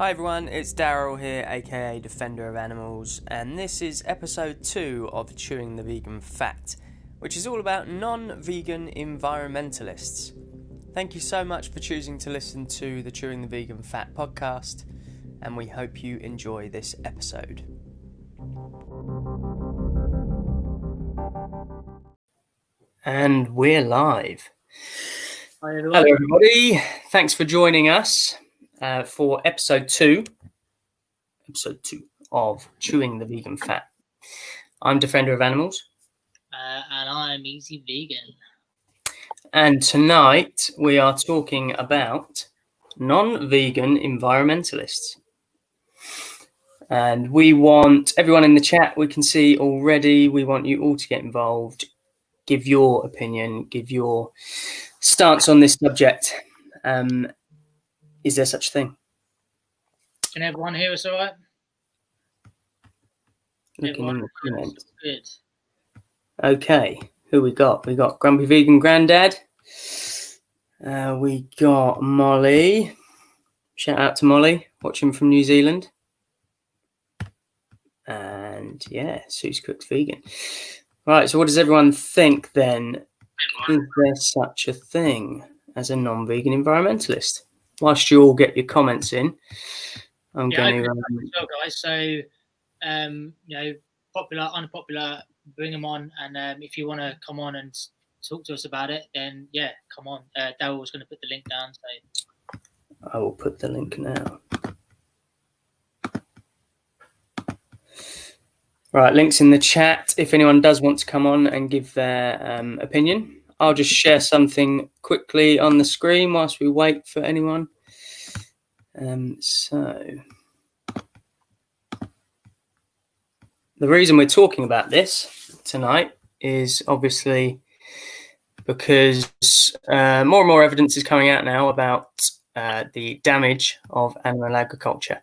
Hi everyone, it's Daryl here, aka Defender of Animals, and this is episode 2 of Chewing the Vegan Fat, which is all about non vegan environmentalists. Thank you so much for choosing to listen to the Chewing the Vegan Fat podcast, and we hope you enjoy this episode. And we're live. Hi. Hello, everybody. Thanks for joining us uh, for episode two. Episode two of Chewing the Vegan Fat. I'm Defender of Animals, Uh, and I'm Easy Vegan. and tonight we are talking about non vegan environmentalists. And we want everyone in the chat, we can see already, we want you all to get involved, give your opinion, give your stance on this subject. Um, is there such a thing? Can everyone hear us all right? Everyone. Good. Okay, who we got? We got Grumpy Vegan Granddad. Uh, we got Molly. Shout out to Molly, watching from New Zealand. And yeah, Sue's Cooked Vegan. Right, so what does everyone think then? Is there such a thing as a non vegan environmentalist? Whilst you all get your comments in, I'm Yeah, going to. Um, well, guys. So, um, you know, popular, unpopular, bring them on. And um, if you want to come on and talk to us about it, then yeah, come on. Uh, Daryl was going to put the link down. So, I will put the link now. Right, links in the chat. If anyone does want to come on and give their um, opinion, I'll just share something quickly on the screen whilst we wait for anyone. Um, so, the reason we're talking about this tonight is obviously because uh, more and more evidence is coming out now about uh, the damage of animal agriculture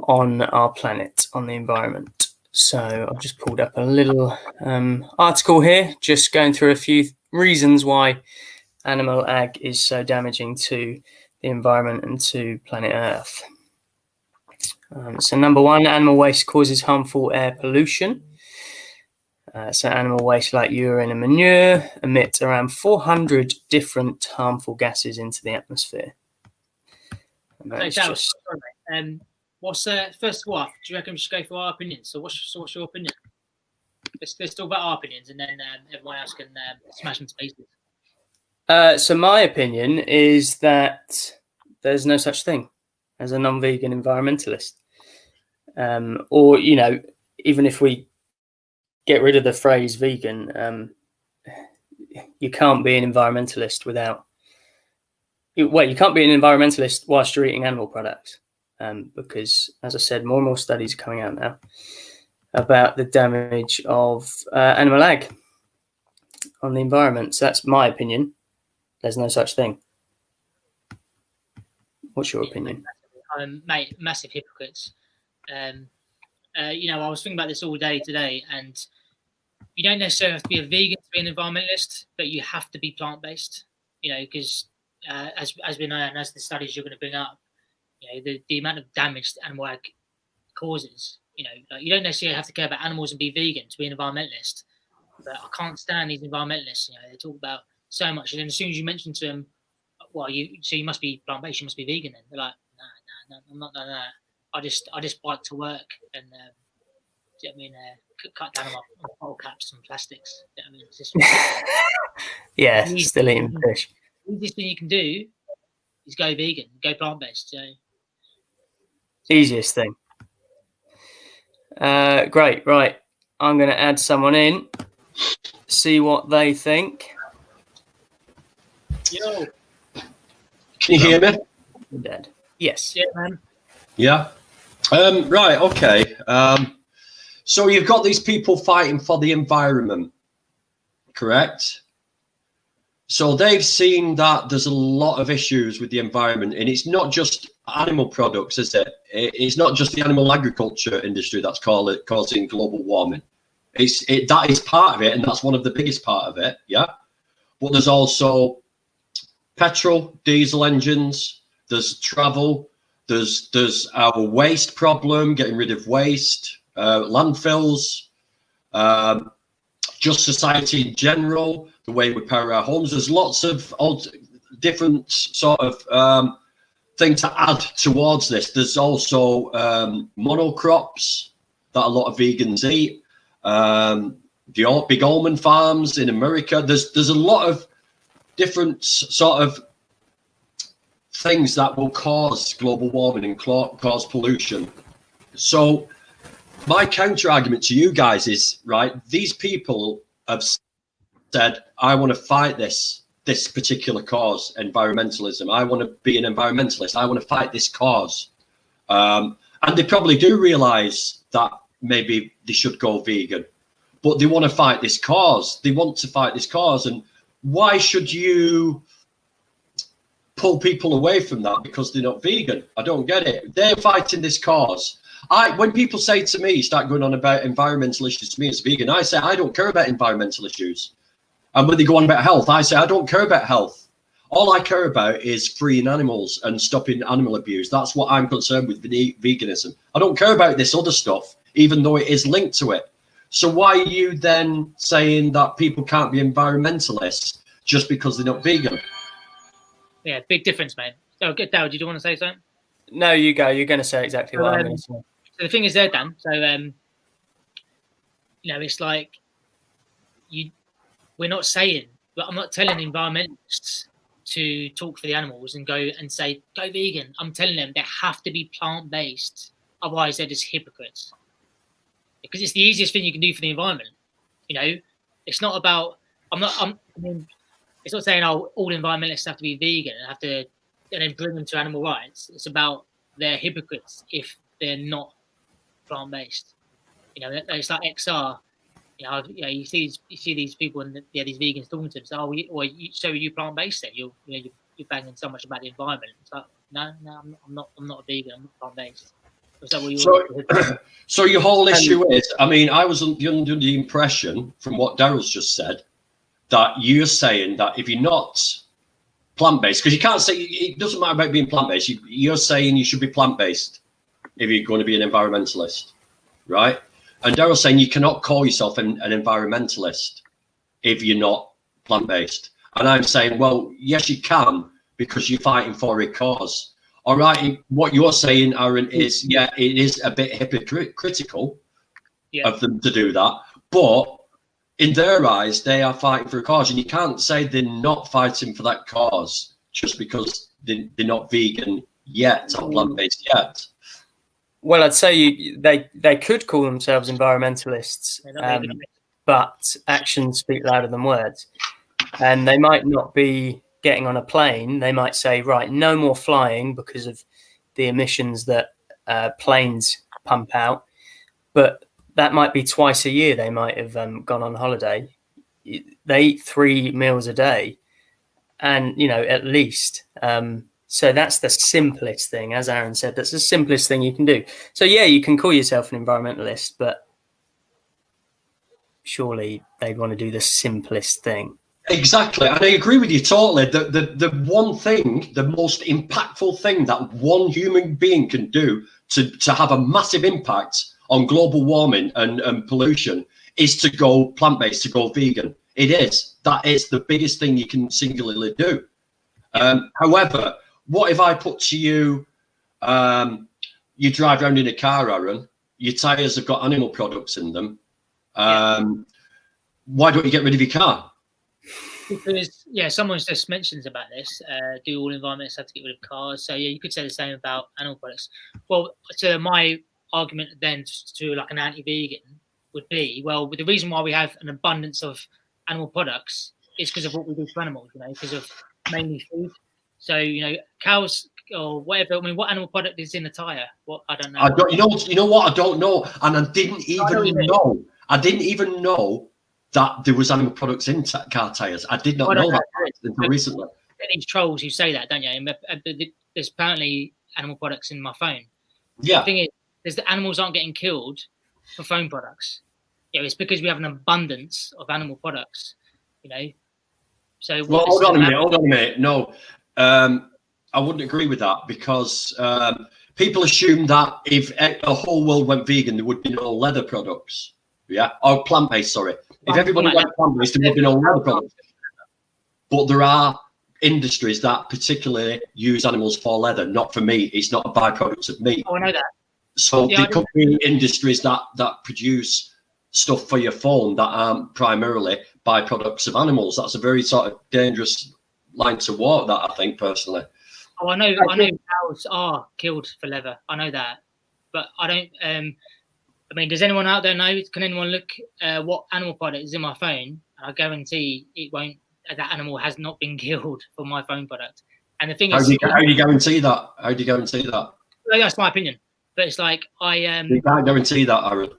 on our planet, on the environment. So I've just pulled up a little um, article here, just going through a few reasons why animal ag is so damaging to the environment and to planet Earth. Um, so, number one, animal waste causes harmful air pollution. Uh, so, animal waste like urine and manure emit around 400 different harmful gases into the atmosphere. And so just- um, what's uh, first of all? Do you reckon we should go for our opinion? So, what's, so what's your opinion? Let's, let's talk about our opinions, and then um, everyone else can um, smash into pieces. Uh, so my opinion is that there's no such thing as a non-vegan environmentalist, um, or you know, even if we get rid of the phrase vegan, um, you can't be an environmentalist without. Well, you can't be an environmentalist whilst you're eating animal products, um, because, as I said, more and more studies are coming out now about the damage of uh, animal ag on the environment. So that's my opinion. There's no such thing. What's your opinion? um, mate, massive hypocrites. Um, uh, you know, I was thinking about this all day today, and you don't necessarily have to be a vegan to be an environmentalist, but you have to be plant based. You know, because uh, as as we know, and as the studies you're going to bring up, you know, the, the amount of damage that animal ag causes. You know, like, you don't necessarily have to care about animals and be vegan to be an environmentalist. But I can't stand these environmentalists. You know, they talk about so much, and then as soon as you mention to them, well, you so you must be plant based, you must be vegan. Then they're like, nah, nah, no, I'm not done that. I just I just bike to work and um, do you know what I mean uh, cut, down on my, on my bottle caps and plastics. You know what I mean, it's just yeah, still eating fish. the easiest thing you can do is go vegan, go plant based. So Easiest thing. Uh, great, right. I'm going to add someone in, see what they think. yo, Can you hear me? I'm Dead. Yes. yeah, man. Yeah. Um, right. Okay. Um, so you've got these people fighting for the environment, correct? So they've seen that there's a lot of issues with the environment, and it's not just animal products, is it? It- It's not just the animal agriculture industry that's it, causing global warming. It's it that is part of it, and that's one of the biggest part of it. Yeah, but there's also petrol, diesel engines. There's travel. There's there's our waste problem, getting rid of waste, uh, landfills, um, just society in general, the way we power our homes. There's lots of odd, different sort of um, thing to add towards this. There's also um, monocrops that a lot of vegans eat. Um, the big almond farms in America. There's there's a lot of different sort of things that will cause global warming and cause pollution. So my counter argument to you guys is right. These people have said, "I want to fight this." This particular cause, environmentalism. I want to be an environmentalist. I want to fight this cause. Um, and they probably do realize that maybe they should go vegan, but they want to fight this cause. They want to fight this cause. And why should you pull people away from that because they're not vegan? I don't get it. They're fighting this cause. I, when people say to me, start going on about environmental issues to me as vegan, I say I don't care about environmental issues. And when they go on about health, I say, I don't care about health. All I care about is freeing animals and stopping animal abuse. That's what I'm concerned with veganism. I don't care about this other stuff, even though it is linked to it. So why are you then saying that people can't be environmentalists just because they're not vegan? Yeah, big difference, mate. Oh, good, Dale. Did you want to say something? No, you go. You're going to say exactly what um, I'm going to say. So the thing is, there, Dan. So, um, you know, it's like you we're not saying, but I'm not telling environmentalists to talk for the animals and go and say, go vegan. I'm telling them they have to be plant based. Otherwise, they're just hypocrites. Because it's the easiest thing you can do for the environment. You know, it's not about, I'm not, I'm, I mean, it's not saying, oh, all environmentalists have to be vegan and have to, and then bring them to animal rights. It's about they're hypocrites if they're not plant based. You know, it's like XR you know, you, know, you see these, you see these people and yeah, these vegans talking to them. So, oh, you, or you, so are you plant based? Then you're, you know, you're, you're, banging so much about the environment. It's like, no, no, I'm not, I'm not, I'm not a vegan. I'm not plant based. So, so your whole issue is, I mean, I was under the impression from what Daryl's just said that you're saying that if you're not plant based, because you can't say it doesn't matter about being plant based. You, you're saying you should be plant based if you're going to be an environmentalist, right? And Daryl's saying you cannot call yourself an, an environmentalist if you're not plant based. And I'm saying, well, yes, you can because you're fighting for a cause. All right, what you're saying, Aaron, is yeah, it is a bit hypocritical yeah. of them to do that, but in their eyes, they are fighting for a cause, and you can't say they're not fighting for that cause just because they're, not vegan yet or mm. plant based yet. Well, I'd say you, they they could call themselves environmentalists, um, but actions speak louder than words. And they might not be getting on a plane. They might say, right, no more flying because of the emissions that uh, planes pump out. But that might be twice a year. They might have um, gone on holiday. They eat three meals a day, and you know at least. Um, so that's the simplest thing, as Aaron said. That's the simplest thing you can do. So yeah, you can call yourself an environmentalist, but surely they'd want to do the simplest thing. Exactly, and I agree with you totally. The, the the one thing, the most impactful thing that one human being can do to to have a massive impact on global warming and, and pollution is to go plant based, to go vegan. It is that is the biggest thing you can singularly do. Um, however, what if I put to you, um, you drive around in a car, Aaron, your tyres have got animal products in them. Um, yeah. Why don't you get rid of your car? Because yeah, someone just mentions about this. Uh, do all environments have to get rid of cars? So yeah, you could say the same about animal products. Well, so my argument then to like an anti-vegan would be, well, the reason why we have an abundance of animal products is because of what we do to animals. You know, because of mainly food. So you know, cows or whatever. I mean, what animal product is in the tire? What I don't know. I don't. You know. You know what? I don't know, and I didn't even I know. I didn't even know that there was animal products in t- car tires. I did not know, know, that until recently. These trolls who say that, don't you? Uh, there's apparently animal products in my phone. Yeah. The thing is, is that animals aren't getting killed for phone products. You know, it's because we have an abundance of animal products. You know, so well, hold on a minute. Hold on a minute. No, um, I wouldn't agree with that because um, people assume that if the whole world went vegan, there would be no leather products. Yeah, or plant based. Sorry, if everybody went plant based, there would be no leather products. But there are industries that particularly use animals for leather. Not for meat. It's not a byproduct of meat. Oh, I know that. So yeah, there could be industries that that produce stuff for your phone that aren't primarily byproducts of animals. That's a very sort of dangerous line to walk. That I think personally. Oh, I know. I know cows are killed for leather. I know that, but I don't. Um, I mean, does anyone out there know? Can anyone look uh, what animal product is in my phone? I guarantee it won't. That animal has not been killed for my phone product. And the thing how is, do you, how do you guarantee that? How do you guarantee that? That's my opinion. But it's like I um. You can't guarantee that, Aaron.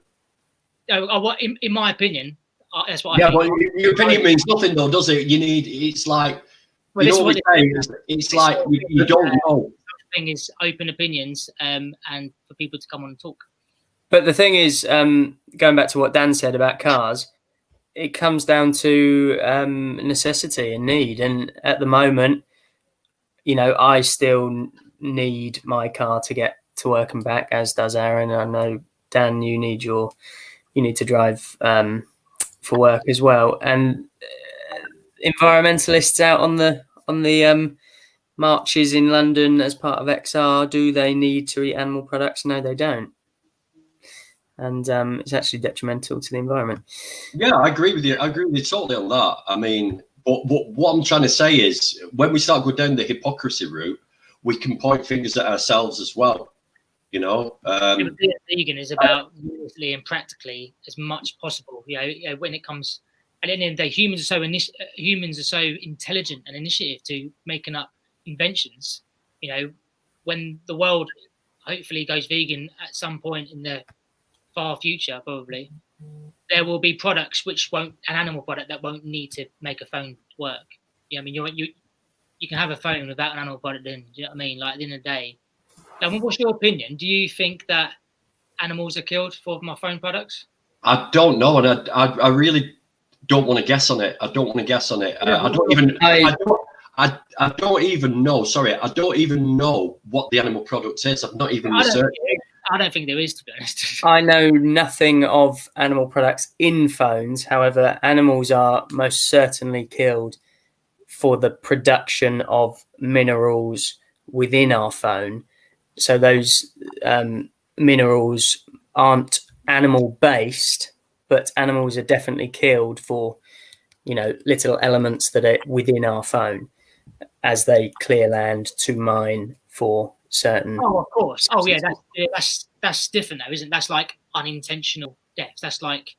Uh, in, in my opinion, uh, that's what. Yeah, I but your opinion means nothing, though, does it? You need. It's like. Well, you know what we're? It's, it's like you, you don't know. The Thing is open opinions, um, and for people to come on and talk. But the thing is, um, going back to what Dan said about cars, it comes down to um, necessity and need. And at the moment, you know, I still need my car to get to work and back, as does Aaron. I know Dan, you need your you need to drive um, for work as well. And environmentalists out on the on the um, marches in London as part of XR, do they need to eat animal products? No, they don't. And um, it's actually detrimental to the environment. Yeah, I agree with you. I agree with you totally on that. I mean, but, but what I'm trying to say is when we start going down the hypocrisy route, we can point fingers at ourselves as well. You know, um, being vegan is about realistically and practically as much possible. You know, you know, when it comes at the end of the day, humans are so initi- uh, humans are so intelligent and initiative to making up inventions. You know, when the world hopefully goes vegan at some point in the far future, probably there will be products which won't an animal product that won't need to make a phone work. Yeah, I mean, you you you can have a phone without an animal product Then, you know what I mean? Like at the end of the day, now, what's your opinion? Do you think that animals are killed for my phone products? I don't know, and I, I, I really don't want to guess on it. I don't want to guess on it. Yeah, I, I, don't even. I, I, don't. I, I don't even know. Sorry, I don't even know what the animal product is. I've not even researched. It. I don't think there is, to be honest. I know nothing of animal products in phones. However, animals are most certainly killed for the production of minerals within our phone. So those um, minerals aren't animal based, but animals are definitely killed for, you know, little elements that are within our phone as they clear land to mine for certain. Oh, of course. Oh, yeah. That's that's that's different, though, isn't it? That's like unintentional death. That's like,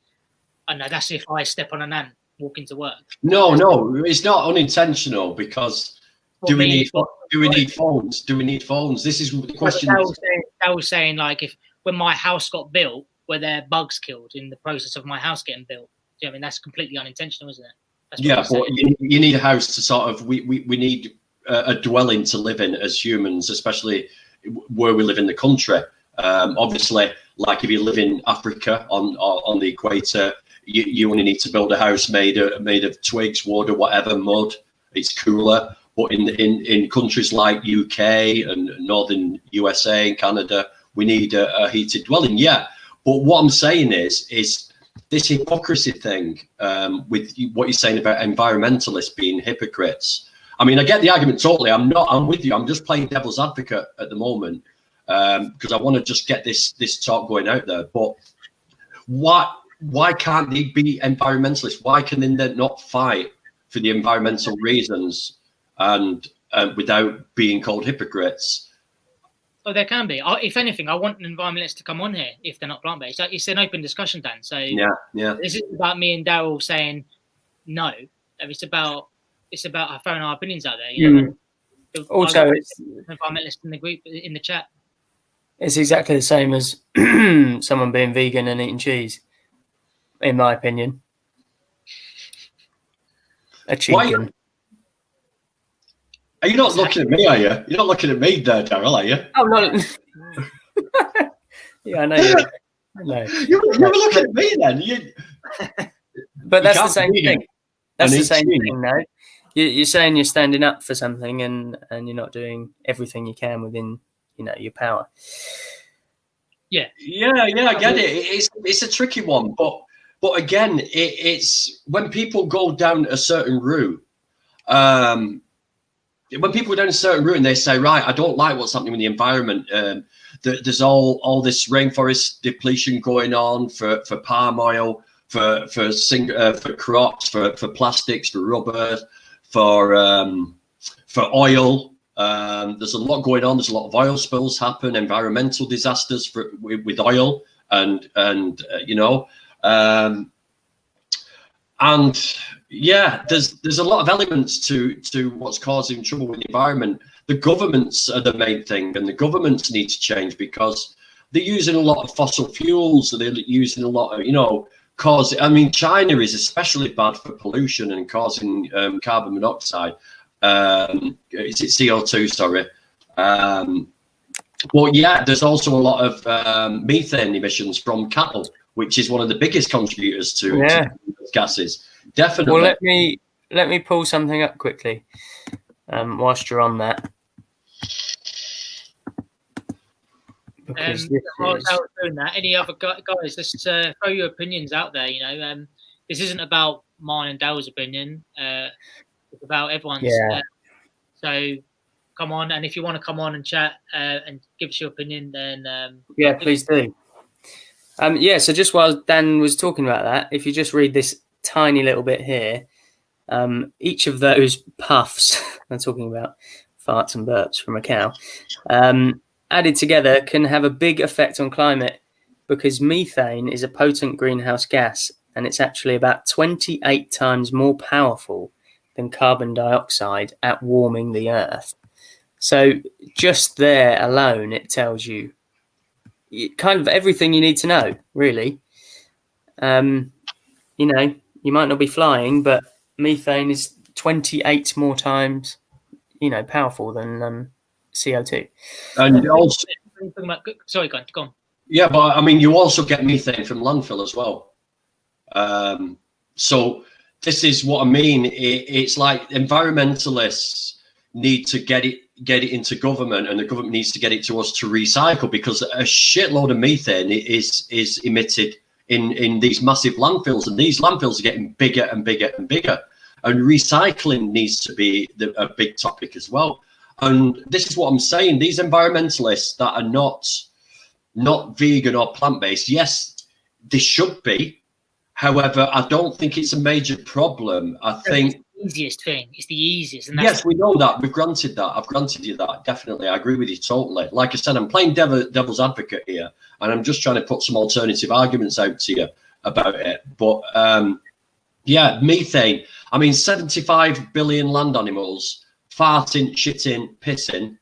I know. That's if I step on an ant walking to work. No, no, it's not unintentional because do we need do we need phones? Do we need phones? This is the question. I was, saying, I was saying like if when my house got built, were there bugs killed in the process of my house getting built? Do you know I mean that's completely unintentional, isn't it? yeah, but you, you, need a house to sort of we we, we need a, a, dwelling to live in as humans, especially where we live in the country. Um, obviously, like if you live in Africa on on the equator, you, you only need to build a house made of, made of twigs, wood, or whatever mud. It's cooler. But in in in countries like UK and northern USA and Canada, we need a, a heated dwelling. Yeah, but what I'm saying is is this hypocrisy thing um, with what you're saying about environmentalists being hypocrites. I mean, I get the argument totally. I'm not. I'm with you. I'm just playing devil's advocate at the moment because um, I want to just get this this talk going out there. But why why can't they be environmentalists? Why can they not fight for the environmental reasons and uh, without being called hypocrites. Oh, there can be. If anything, I want an environmentalist to come on here if they're not plant based. It's an open discussion, Dan. So yeah, yeah. This is about me and Daryl saying no. It's about it's about throwing our opinions out there. You know? mm. Also, it's environmentalist in the group in the chat. It's exactly the same as someone being vegan and eating cheese, in my opinion. A chicken. Are you not looking at me, are you? You're not looking at me there, Daryl, are you? Oh, no. yeah, I know. You, I know. You, you were looking at me then. You, but that's the same thing. That's the same thing, no? you're saying you're standing up for something and and you're not doing everything you can within you know your power. Yeah, yeah, yeah. I get it. It's it's a tricky one, but but again, it, it's when people go down a certain route. Um, when people are down a certain route and they say, right, I don't like what's happening with the environment. Um, there's all all this rainforest depletion going on for for palm oil, for for sing, uh, for crops, for for plastics, for rubber, for um, for oil. Um, there's a lot going on. There's a lot of oil spills happen, environmental disasters for, with, with oil, and and uh, you know, um, and yeah, there's there's a lot of elements to to what's causing trouble with the environment. The governments are the main thing, and the governments need to change because they're using a lot of fossil fuels. They're using a lot of you know cause. I mean, China is especially bad for pollution and causing um, carbon monoxide. Um, is it CO two? Sorry. Um, well, yeah, there's also a lot of um, methane emissions from cattle, which is one of the biggest contributors to, yeah. to gases. Definitely. Well, let me let me pull something up quickly um, whilst you're on that. Because um, while is... I was doing that, any other guys, let's uh, throw your opinions out there. You know, um, this isn't about mine and Dale's opinion. Uh, it's about everyone's. Yeah. Uh, so come on, and if you want to come on and chat uh, and give us your opinion, then um, yeah, please do. Um, yeah, so just while Dan was talking about that, if you just read this tiny little bit here, um, each of those puffs, I'm talking about farts and burps from a cow, um, added together can have a big effect on climate because methane is a potent greenhouse gas and it's actually about 28 times more powerful than carbon dioxide at warming the earth. So just there alone, it tells you kind of everything you need to know, really. Um, you know, you might not be flying, but methane is 28 more times, you know, powerful than um, CO2. And also, sorry, go on, go on. Yeah, but I mean, you also get methane from landfill as well. Um, so this is what I mean. It, it's like environmentalists need to get it get it into government, and the government needs to get it to us to recycle because a shitload of methane is is emitted in in these massive landfills, and these landfills are getting bigger and bigger and bigger. And recycling needs to be the, a big topic as well. And this is what I'm saying: these environmentalists that are not not vegan or plant based, yes, they should be. However, I don't think it's a major problem. I think easiest thing. It's the easiest. yes, we know that. We've granted that. I've granted you that. Definitely. I agree with you totally. Like I said, I'm playing devil, devil's advocate here, and I'm just trying to put some alternative arguments out to you about it. But um, yeah, methane. I mean, 75 billion land animals farting, shitting, pissing.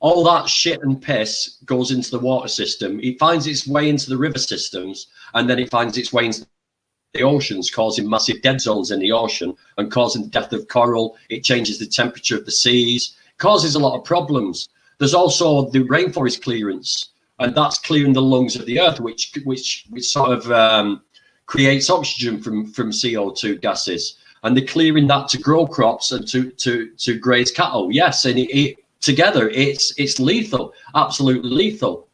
All that shit and piss goes into the water system. It finds its way into the river systems, and then it finds its way into the oceans, causing massive dead zones in the ocean and causing the death of coral. It changes the temperature of the seas, causes a lot of problems. There's also the rainforest clearance, and that's clearing the lungs of the earth, which which which sort of um, creates oxygen from from CO2 gases. And they're clearing that to grow crops and to to to graze cattle. Yes, and it, it together it's it's lethal, absolutely lethal.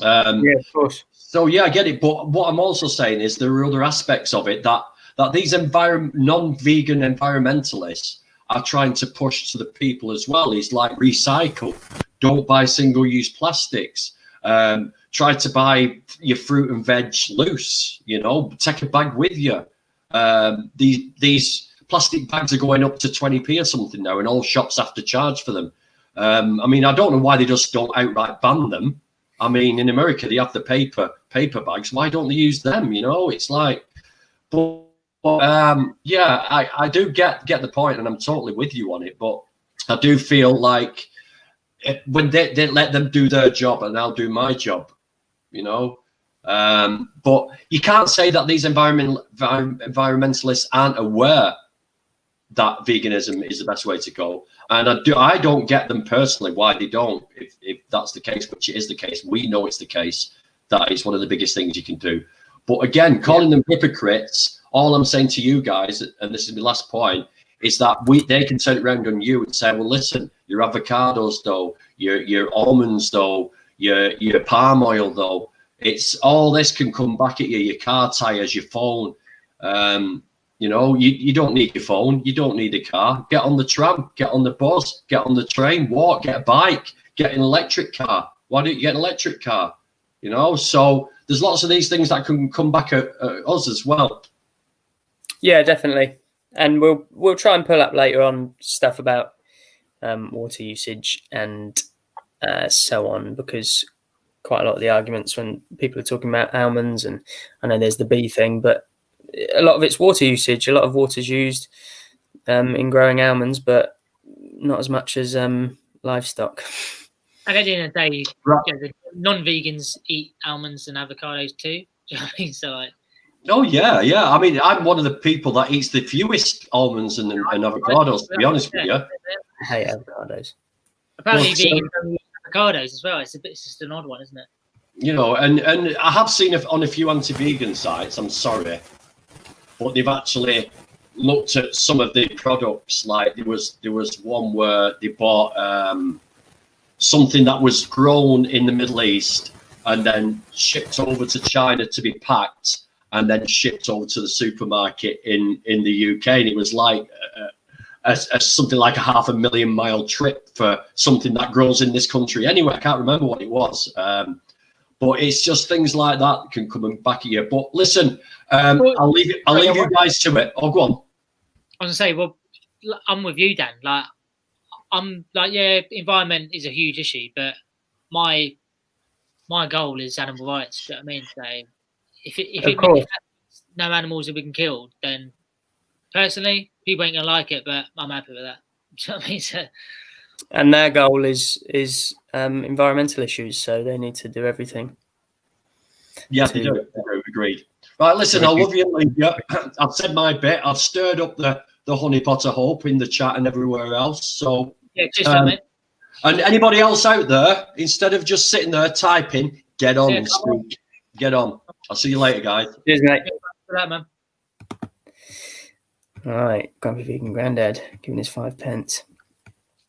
Um, yeah, of course. So yeah, I get it. But what I'm also saying is there are other aspects of it that that these non-vegan environmentalists are trying to push to the people as well. Is like recycle, don't buy single-use plastics. Um, try to buy your fruit and veg loose. You know, take a bag with you. Um, these these plastic bags are going up to 20p or something now, and all shops have to charge for them. Um, I mean, I don't know why they just don't outright ban them. I mean, in America, they have the paper paper bags. Why don't they use them? You know, it's like, but, but um, yeah, I, I do get get the point, and I'm totally with you on it. But I do feel like it, when they, they let them do their job, and I'll do my job. You know, um, but you can't say that these environment environmentalists aren't aware that veganism is the best way to go. And I do I don't get them personally why they don't. If if that's the case, which it is the case, we know it's the case. That is one of the biggest things you can do. But again, calling them hypocrites, all I'm saying to you guys, and this is my last point, is that we they can turn it around on you and say, well, listen, your avocados though, your your almonds though, your your palm oil though, it's all this can come back at you, your car tires, your phone. Um, you know, you, you don't need your phone, you don't need a car. Get on the tram, get on the bus, get on the train, walk, get a bike, get an electric car. Why don't you get an electric car? You know, so there's lots of these things that can come back at, at us as well. Yeah, definitely. And we'll we'll try and pull up later on stuff about um, water usage and uh, so on because quite a lot of the arguments when people are talking about almonds and I know there's the bee thing, but a lot of it's water usage. A lot of water's used um, in growing almonds, but not as much as um, livestock. I at in a day, right. You know, the non-vegans eat almonds and avocados too. Do you know I mean? So like, Oh yeah, yeah. I mean, I'm one of the people that eats the fewest almonds and, and avocados. To be honest with you, I hate avocados. Apparently, well, vegans so, eat avocados as well. It's a bit, it's just an odd one, isn't it? You know, and and I have seen on a few anti-vegan sites. I'm sorry, but they've actually looked at some of the products. Like there was there was one where they bought um, something that was grown in the Middle East and then shipped over to China to be packed and then shipped over to the supermarket in in the UK. And it was like a, a, a, something like a half a million mile trip for something that grows in this country. Anyway, I can't remember what it was. Um, but it's just things like that can come back at you. But listen, um, I'll leave. I'll leave you guys to it. Oh, go on. I was gonna say, well, I'm with you, Dan. Like, I'm like, yeah, environment is a huge issue, but my my goal is animal rights. You know what I mean? So if it, if it means no animals have been killed, then personally, people ain't gonna like it, but I'm happy with that. you know what I mean? So, and their goal is is um, environmental issues, so they need to do everything. Yeah, to... they do. Agreed. Right, listen, I love you, Lydia. I've said my bit. I've stirred up the the honey pot of hope in the chat and everywhere else. So, yeah, just um, and anybody else out there, instead of just sitting there typing, get on yeah, and speak. On. Get on. I'll see you later, guys. Cheers, mate. That, man. All right, Grumpy Vegan Granddad giving us five pence.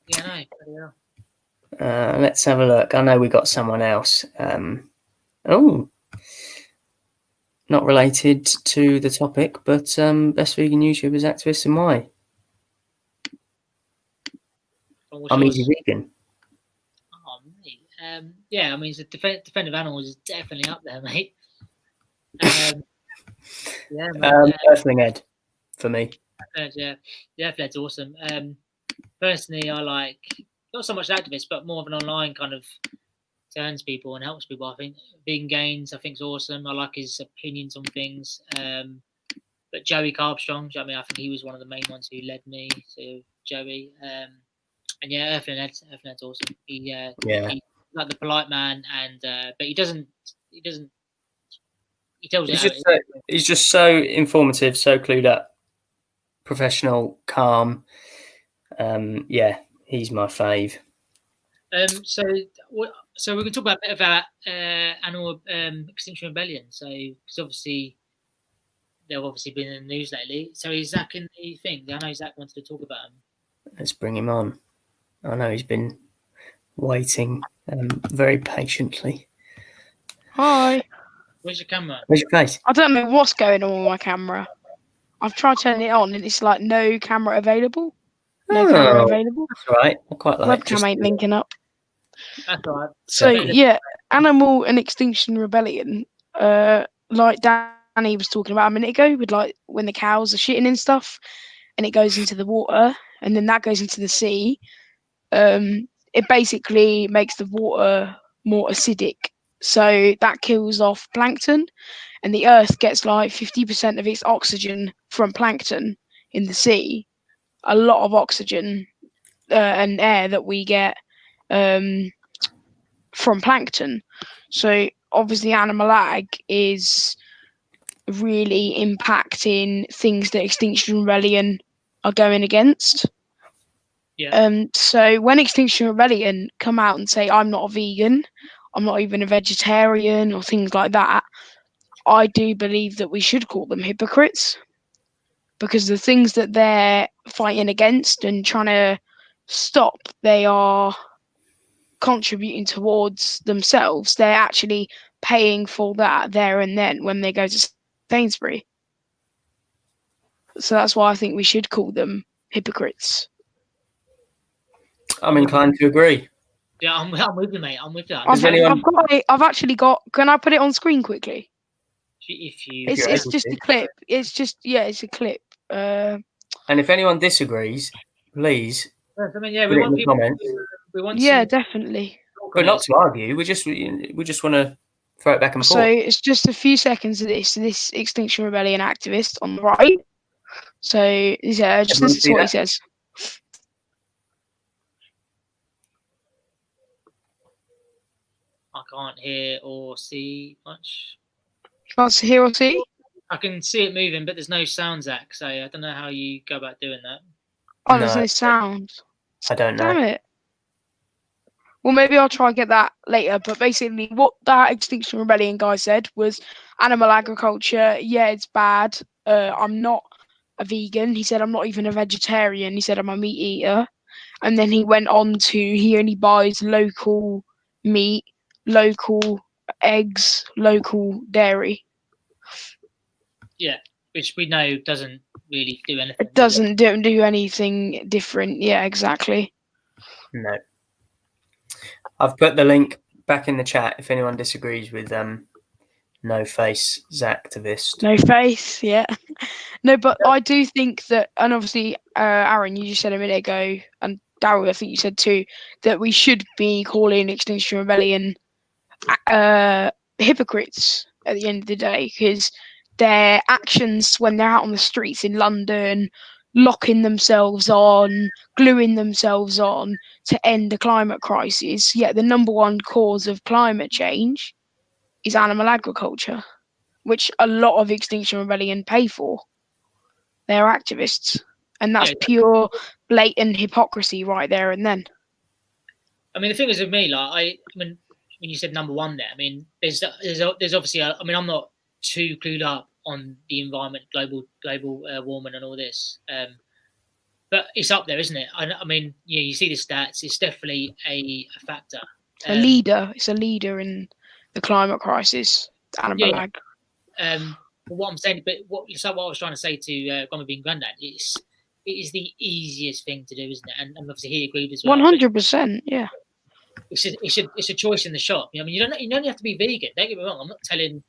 Yeah, no, uh, let's have a look. I know we got someone else. Um, oh, not related to the topic, but um, best vegan YouTubers, activists, and why? Easy vegan. Oh, mate. Um, yeah, I mean, the def- Defender of Animals is definitely up there, mate. Um, yeah, man, um, Earthling Ed for me. Yeah, yeah, Fled's awesome. Um, personally, I like not so much activist, but more of an online kind of turns people and helps people. I think Vegan Gains, I think, is awesome. I like his opinions on things. Um, but Joey Carbstrong, I mean, I think he was one of the main ones who led me to Joey. Um, and yeah, Earthling Ed's, awesome. He, uh, yeah, he, like the polite man, and uh, but he doesn't, he doesn't. He tells he's just so, he's just so informative, so clued up, professional, calm. Um, yeah, he's my fave. Um, so so we're going to talk about a bit about uh, animal um, extinction rebellion. So because obviously they've obviously been in the news lately. So is Zach in the thing? I know Zach wanted to talk about him. Let's bring him on. I know he's been waiting um, very patiently. Hi. Where's your camera? Where's your face? I don't know what's going on with my camera. I've tried turning it on and it's like no camera available. No oh, camera available. That's right. I quite like that. Webcam ain't linking up. That's right. So yeah, Animal and Extinction Rebellion, uh, like Danny was talking about a minute ago, with like when the cows are shitting and stuff, and it goes into the water, and then that goes into the sea. Um, it basically makes the water more acidic, so that kills off plankton, and the Earth gets like fifty percent of its oxygen from plankton in the sea. A lot of oxygen uh, and air that we get um, from plankton. So obviously, animal ag is really impacting things that Extinction Rebellion are going against. Yeah. Um. So when Extinction Rebellion come out and say, "I'm not a vegan," I'm not even a vegetarian, or things like that, I do believe that we should call them hypocrites because the things that they're fighting against and trying to stop, they are contributing towards themselves. They're actually paying for that there and then when they go to Sainsbury. So that's why I think we should call them hypocrites. I'm inclined to agree. Yeah, I'm, I'm with you, mate. I'm with you. I've, anyone- I've, got it, I've actually got. Can I put it on screen quickly? If you, It's it's just to. a clip. It's just yeah, it's a clip. Uh, And if anyone disagrees, please I mean, yeah, we want people. To, we want yeah, some definitely. But not to argue. We just we, we just want to throw it back and forth. So it's just a few seconds of this. This Extinction Rebellion activist on the right. So yeah, just Everyone listen see to what he says. Can't hear or see much. Can't hear or see. I can see it moving, but there's no sound, Zach. So I don't know how you go about doing that. Oh, there's No. no sound. I don't know. Damn it. Well, maybe I'll try and get that later. But basically, what that Extinction Rebellion guy said was animal agriculture, yeah, it's bad. Uh, I'm not a vegan. He said, I'm not even a vegetarian. He said, I'm a meat eater. And then he went on to, he only buys local meat, local eggs, local dairy. Yeah, which we know doesn't really do anything. It doesn't do, do anything different. Yeah, exactly. No. I've put the link back in the chat if anyone disagrees with um no face Zactivist. No face, yeah. No, but I do think that, and obviously, uh, Aaron, you just said a minute ago, and Daryl, I think you said too, that we should be calling Extinction Rebellion uh, hypocrites at the end of the day, because their actions when they're out on the streets in London, locking themselves on, gluing themselves on to end the climate crisis, yet the number one cause of climate change is animal agriculture which a lot of Extinction Rebellion pay for. They're activists, and that's Yeah. pure, blatant hypocrisy right there and then. I mean, the thing is with me, like I, I mean, when you said number one there, I mean, there's there's there's obviously, a, I mean, I'm not too clued up on the environment, global global uh, warming, and all this, um, but it's up there, isn't it? I, I mean, yeah, you see the stats; it's definitely a, a factor. A Um, leader, it's a leader in the climate crisis. Animal Yeah. Um, what I'm saying, but what so what I was trying to say to uh, being Granddad is it is the easiest thing to do, isn't it? And, and obviously he agreed as well. One hundred percent, yeah. It's a, it's a, it's a choice in the shop. You know, I mean, you don't you don't have to be vegan. Don't get me wrong. I'm not telling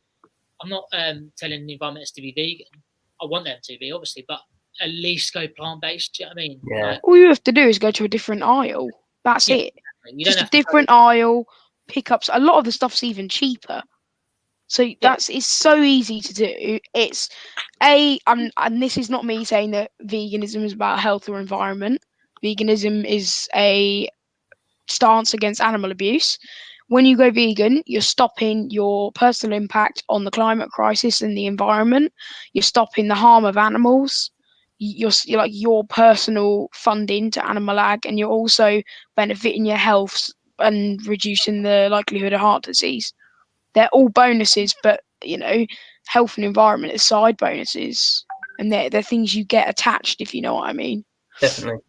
I'm not um, telling the environmentalists to be vegan. I want them to be obviously, but at least go plant based. Do you know what I mean? Yeah. Like, All you have to do is go to a different aisle. That's Yeah, it. you Just a have to different aisle, pickups. A lot of the stuff's even cheaper. So that's it's so easy to do. It's a and this is not me saying that veganism is about health or environment. Veganism is a stance against animal abuse. When you go vegan, you're stopping your personal impact on the climate crisis and the environment. You're stopping the harm of animals. You're, you're like your personal funding to animal ag, and you're also benefiting your health and reducing the likelihood of heart disease. They're all bonuses, but you know, health and environment are side bonuses, and they're they're things you get attached, if you know what I mean. Definitely.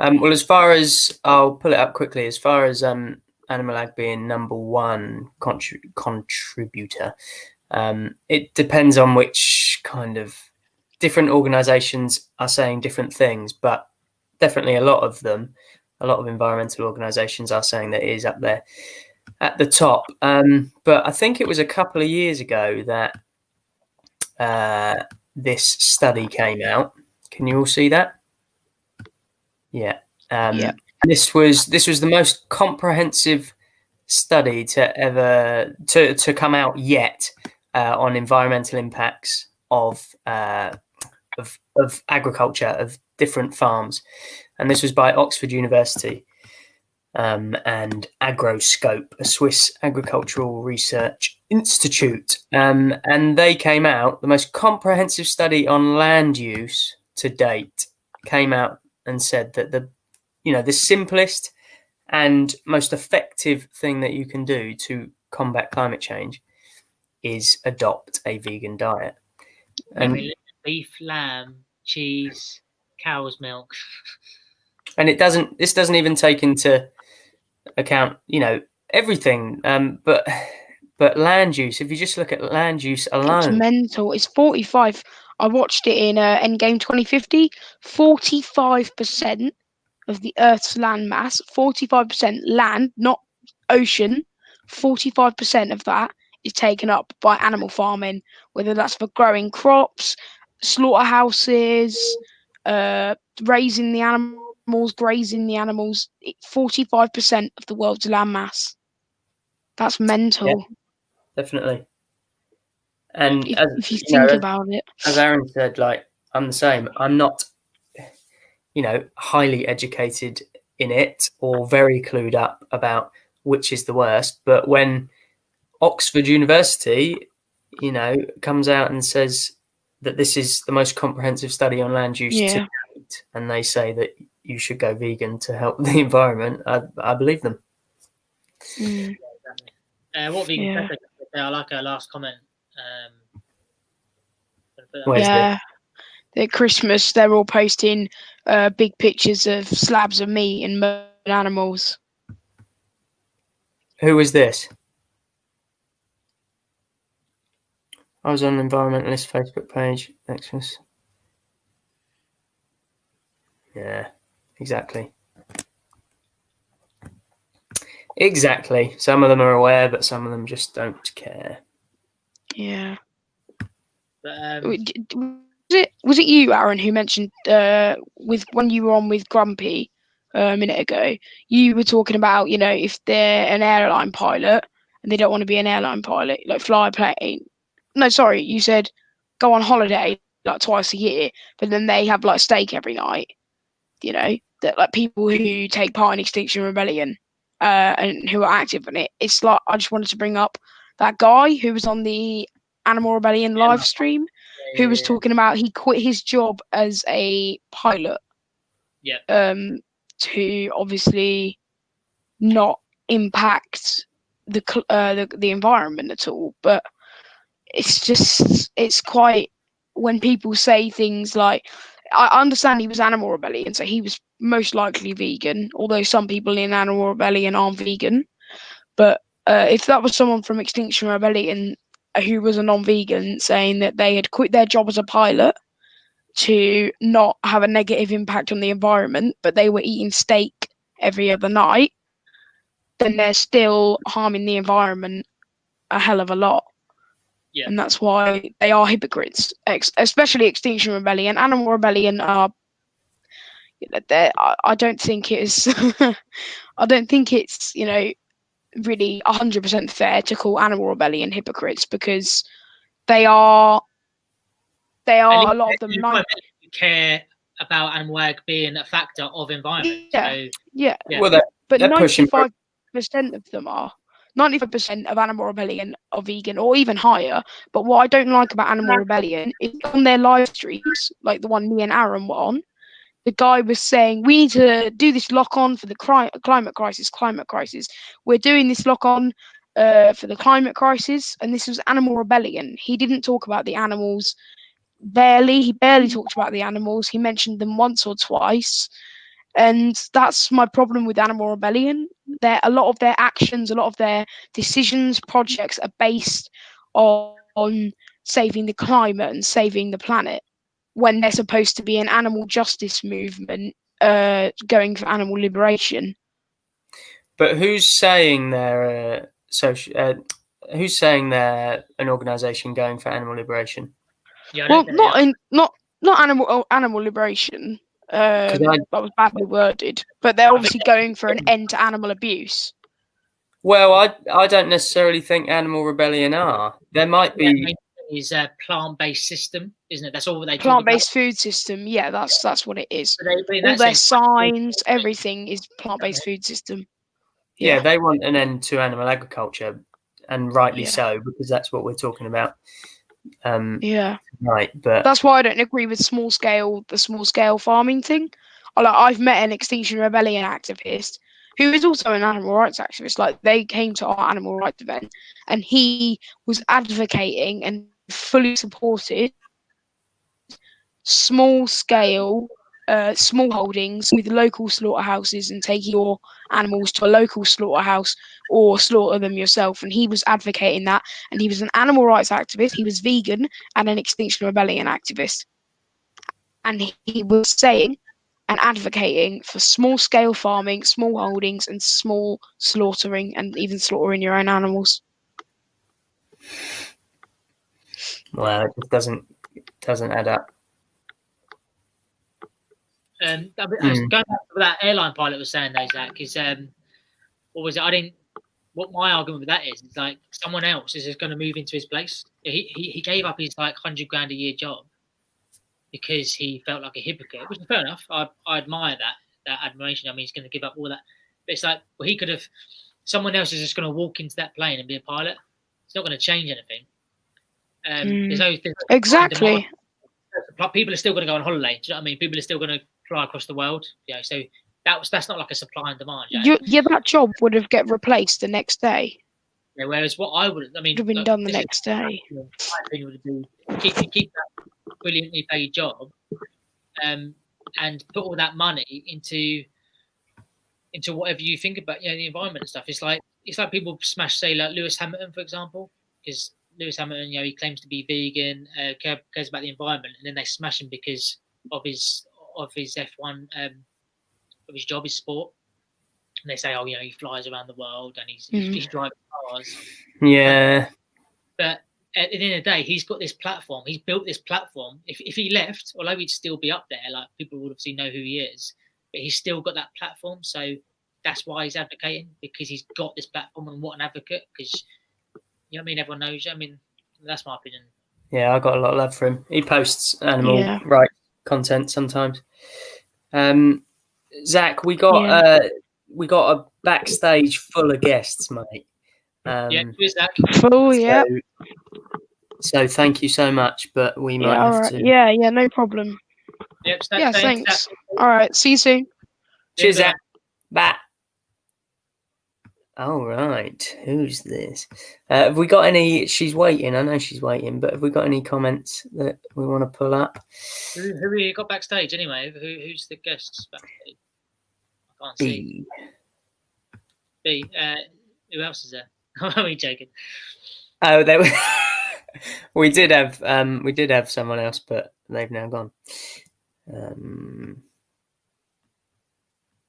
Um, well, as far as I'll pull it up quickly, as far as um, Animal Ag being number one contri- contributor, um, it depends on which kind of different organisations are saying different things, but definitely a lot of them, a lot of environmental organisations are saying that it is up there at the top. Um, but I think it was a couple of years ago that uh, this study came out. Can you all see that? Yeah. Um, Yeah. This was this was the most comprehensive study to ever to to come out yet uh, on environmental impacts of, uh, of of agriculture of different farms, and this was by Oxford University um, and Agroscope, a Swiss agricultural research institute, um, and they came out the most comprehensive study on land use to date came out and said that the you know the simplest and most effective thing that you can do to combat climate change is adopt a vegan diet I and mean, beef, lamb, cheese, cow's milk. and it doesn't. This doesn't even take into account, you know, everything. Um, but but land use. If you just look at land use alone, It's alone, mental. It's 45. I watched it in uh, Endgame 2050. 45% of the Earth's land mass, 45% land, not ocean, 45% of that is taken up by animal farming, whether that's for growing crops, slaughterhouses, uh, raising the animals, grazing the animals. 45% of the world's land mass. That's mental. definitely. And If, as, if you you know, think as- about it. as Aaron said, like I'm the same. I'm not, you know, highly educated in it or very clued up about which is the worst. But when Oxford University, you know, comes out and says that this is the most comprehensive study on land use Yeah. to date, and they say that you should go vegan to help the environment, I, I believe them. Mm. Uh, what vegan Yeah. Pepper I like our last comment. Um, gonna put that Where's on. the- yeah. At Christmas, they're all posting uh, big pictures of slabs of meat and murdered animals. Who is this? I was on an environmentalist Facebook page. Xmas. Yeah, exactly. Exactly. Some of them are aware, but some of them just don't care. Yeah. But, um, W- d- d- Was it was it you, Aaron, who mentioned uh, with when you were on with Grumpy uh, a minute ago? You were talking about you know if they're an airline pilot and they don't want to be an airline pilot, like fly a plane. No, sorry, you said go on holiday like twice a year, but then they have like steak every night. You know that like people who take part in Extinction Rebellion uh, and who are active in it. It's like I just wanted to bring up that guy who was on the Animal Rebellion Yeah, live stream who was talking about he quit his job as a pilot. Yeah. Um, to obviously not impact the uh, the the environment at all, but it's just it's quite when people say things like I understand he was animal rebellion, so he was most likely vegan, although some people in animal rebellion aren't vegan. But uh, if that was someone from Extinction Rebellion who was a non-vegan saying that they had quit their job as a pilot to not have a negative impact on the environment, but they were eating steak every other night, then they're still harming the environment a hell of a lot. Yeah. And that's why they are hypocrites, ex- especially Extinction Rebellion. Animal Rebellion are. you know, I I don't think it's. I don't think it's you know really 100% fair to call Animal Rebellion hypocrites because they are they are a lot of them you nine, care about animal work being a factor of environment. Yeah. So, yeah Yeah. Well, that, but They're pushing 95% of them are 95% of Animal Rebellion are vegan or even higher but what I don't like about Animal Rebellion is on their live streams like the one me and Aaron were on the guy was saying we need to do this lock on for the cri- climate crisis climate crisis. We're doing this lock on uh, for the climate crisis and this was animal rebellion. He didn't talk about the animals barely. He barely talked about the animals. He mentioned them once or twice. And that's my problem with animal rebellion. There a lot of their actions a lot of their decisions projects are based on saving the climate and saving the planet when they're supposed to be an animal justice movement uh, going for animal liberation. but who's saying they're uh, social? Uh, who's saying they're an organisation going for animal liberation? yeah, Well, don't think not they are. in not not animal oh, animal liberation. Um, I- that was badly worded, but they're obviously going for an end to animal abuse. Well, I I don't necessarily think animal rebellion are. There might Yeah, be. Main thing is a plant-based system, isn't it? That's all they Plant-based food system, yeah, that's that's what it is. So they, All their signs, everything is plant-based food system. Yeah, they want an end to animal agriculture, and rightly Yeah. so because that's what we're talking about. Um, yeah. right, but That's why I don't agree with small scale the small scale farming thing. I Like I've met an Extinction Rebellion activist who is also an animal rights activist. Like they came to our animal rights event and he was advocating and fully supported small scale uh, small holdings with local slaughterhouses and taking your animals to a local slaughterhouse or slaughter them yourself. And he was advocating that. And he was an animal rights activist, he was vegan, and an Extinction Rebellion activist. And he, he was saying and advocating for small scale farming, small holdings, and small slaughtering, and even slaughtering your own animals. Well, it just doesn't doesn't add up. Um, I mean, Mm. going back to what that airline pilot was saying, though, Zach, is um, what was it? I didn't. What my argument with that is, is like someone else is just going to move into his place. He, he he gave up his like hundred grand a year job because he felt like a hypocrite, which is fair enough. I, I admire that that admiration. I mean, he's going to give up all that, but it's like well, he could have. Someone else is just going to walk into that plane and be a pilot. It's not going to change anything. Um, Mm. there's always, Exactly. People are still going to go on holiday. Do you know what I mean? People are still going to fly across the world. Yeah, so that was that's not like a supply and demand. Yeah. You, yeah, that job would have get replaced the next day. Yeah, whereas what I would, I mean, Would have been done the next day. My opinion would be keep keep that brilliantly paid job, um, and put all that money into into whatever you think about, you know, the environment and stuff. It's like it's like people smash, say, like Lewis Hamilton, for example, because Lewis Hamilton, you know, he claims to be vegan, uh, care, cares about the environment, and then they smash him because of his of his F one um, of his job, his sport. And they say, oh, you know, he flies around the world and he's, he's, Mhm. he's driving cars Yeah, but at the end of the day, he's got this platform. He's built this platform. If, if he left, although he'd still be up there, like people would obviously know who he is, but he's still got that platform. So that's why he's advocating because he's got this platform. And what an advocate! Because you know what I mean. Everyone knows you. I mean, that's my opinion. yeah, I got a lot of love for him. He posts animal Yeah. rights content sometimes. Um, Zach, we got Yeah. uh, we got a backstage full of guests, mate. Um, yeah, who is that? Full, yeah. So, so thank you so much, but we might Yeah, all have right. to. Yeah, yeah, no problem. Yep, Yeah, stay- thanks. All right, see you soon. Cheers, Yeah, Zach. Bye. All right, who's this? Uh, have we got any? She's waiting. I know she's waiting, but have we got any comments that we want to pull up? Who, who you got backstage anyway? Who, who's the guests backstage? I can't see. B. B. Uh, who else is there? I'm only joking. Oh, there. we did have um, we did have someone else, but they've now gone. Um,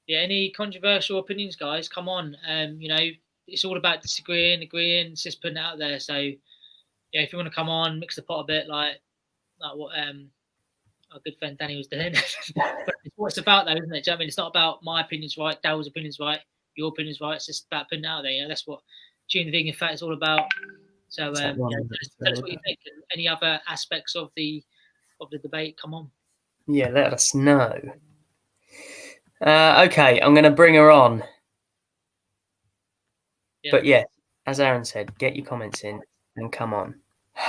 yeah, any controversial opinions, guys? Come on. Um, you know, it's all about disagreeing, agreeing, it's just putting it out there. So, yeah, if you want to come on, mix the pot a bit, like like what um our good friend Danny was doing. but it's what it's about, though, isn't it? Do you know what I mean? It's not about my opinions right, Daryl's opinions right, your opinions right. It's just about putting it out there. You know, that's what Chew the Vegan Fat is all about. So, um, yeah, of tell, us, the- tell us what you think. Any other aspects of the of the debate? Come on. yeah, let us know. Uh, okay, I'm going to bring her on. Yeah. But yeah, as Aaron said, get your comments in and come on.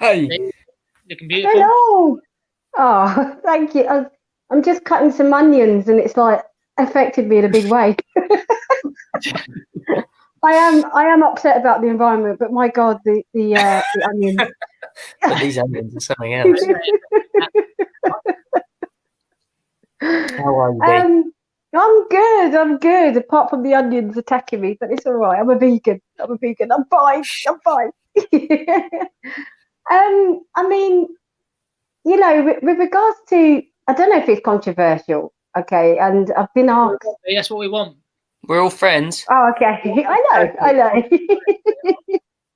Hey, Looking beautiful. Hello. Oh, thank you. I, I'm just cutting some onions, and it's like affected me in a big way. I am I am upset about the environment, but my God, the the, uh, the onions. but these onions are something else. How are you, Dave? um, I'm good. I'm good. Apart from the onions attacking me, but it's all right. I'm a vegan. I'm a vegan. I'm fine. I'm fine. um, I mean, you know, with, with regards to, I don't know if it's controversial. Okay, and I've been asked. That's what we want. We're all friends. Oh, okay. I know. I know.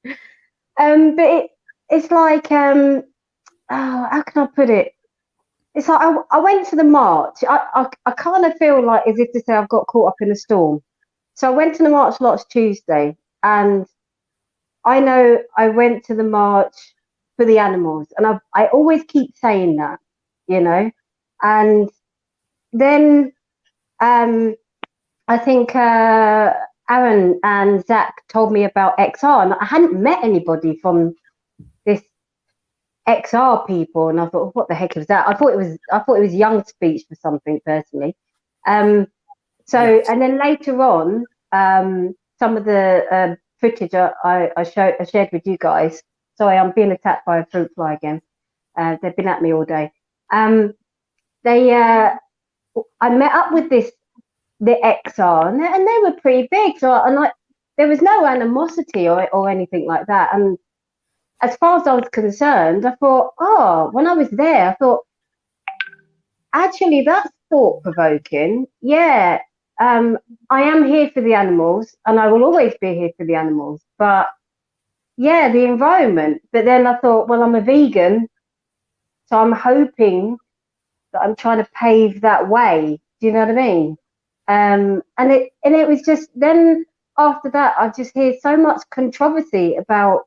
um, but it, it's like, um, oh, how can I put it? It's like I, I went to the march. I, I, I kind of feel like as if to say I've got caught up in a storm. So I went to the march last Tuesday, and I know I went to the march for the animals, and I I always keep saying that, you know, and then um I think uh, Aaron and Zach told me about XR, and I hadn't met anybody from XR people, and I thought, what the heck is that? I thought it was, I thought it was Young Speech for something personally. Um, so, Yes. and then later on, um, some of the uh, footage I, I, I, showed, I shared with you guys. Sorry, I'm being attacked by a fruit fly again. Uh, they've been at me all day. Um, they uh, I met up with this the XR and they, and they were pretty big. So and like there was no animosity or or anything like that. And as far as I was concerned, I thought, oh, when I was there, I thought actually that's thought provoking. Yeah, um, I am here for the animals, and I will always be here for the animals. But yeah, the environment. But then I thought, well, I'm a vegan, so I'm hoping that I'm trying to pave that way. Do you know what I mean? Um, and it and it was just then after that I just hear so much controversy about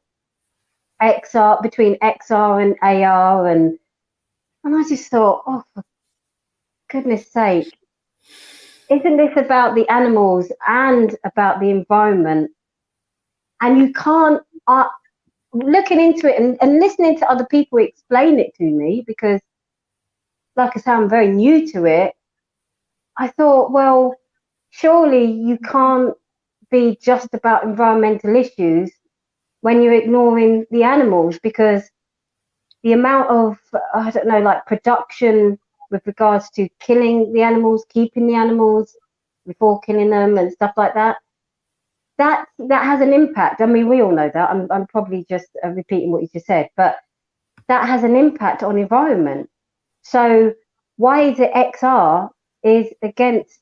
XR between XR and AR and and I just thought, oh for goodness sake, isn't this about the animals and about the environment? And you can't uh, looking into it and, and listening to other people explain it to me because like I say, I'm very new to it. I thought, well, surely you can't be just about environmental issues when you're ignoring the animals because the amount of, I don't know, like production with regards to killing the animals, keeping the animals before killing them and stuff like that. That that has an impact. I mean, we all know that. I'm I'm probably just uh, repeating what you just said, but that has an impact on environment. So why is it XR is against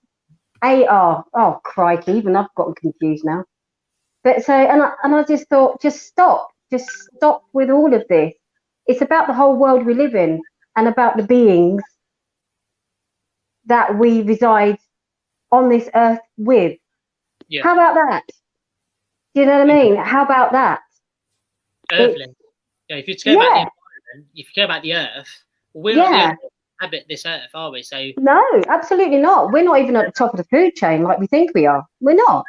AR? Oh crikey, even I've gotten confused now. But so and I, and I just thought, just stop, just stop with all of this. It's about the whole world we live in and about the beings that we reside on this earth with. Yeah. How about that? Do you know what I mean? How about that? Earthling. Yeah, if you care about the environment, if you care about the earth, we're Yeah. inhabit this earth, are we? So No, absolutely not. We're not even at the top of the food chain like we think we are. We're not.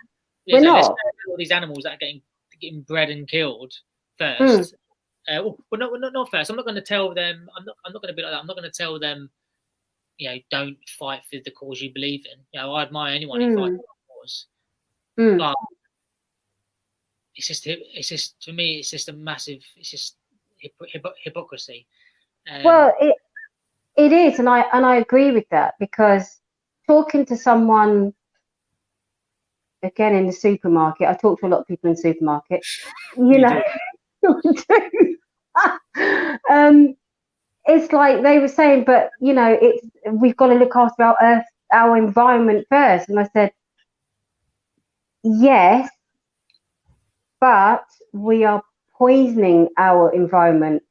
We're so not. all these animals that are getting getting bred and killed Hmm. first. Uh, well, well, not, not not first. I'm not going to tell them. I'm not. I'm not going to be like that. I'm not going to tell them. You know, don't fight for the cause you believe in. You know, I admire anyone who fights Mm. for the cause. Mm. But it's just. It's just to me. It's just a massive. It's just hypo- hypo- hypocrisy. Um, Well, it it is, and I and I agree with that because talking to someone again in the supermarket, I talk to a lot of people in the supermarket. You, You know, um, it's like they were saying, but you know, it's we've got to look after our earth, our environment first. And I said, yes, but we are poisoning our environment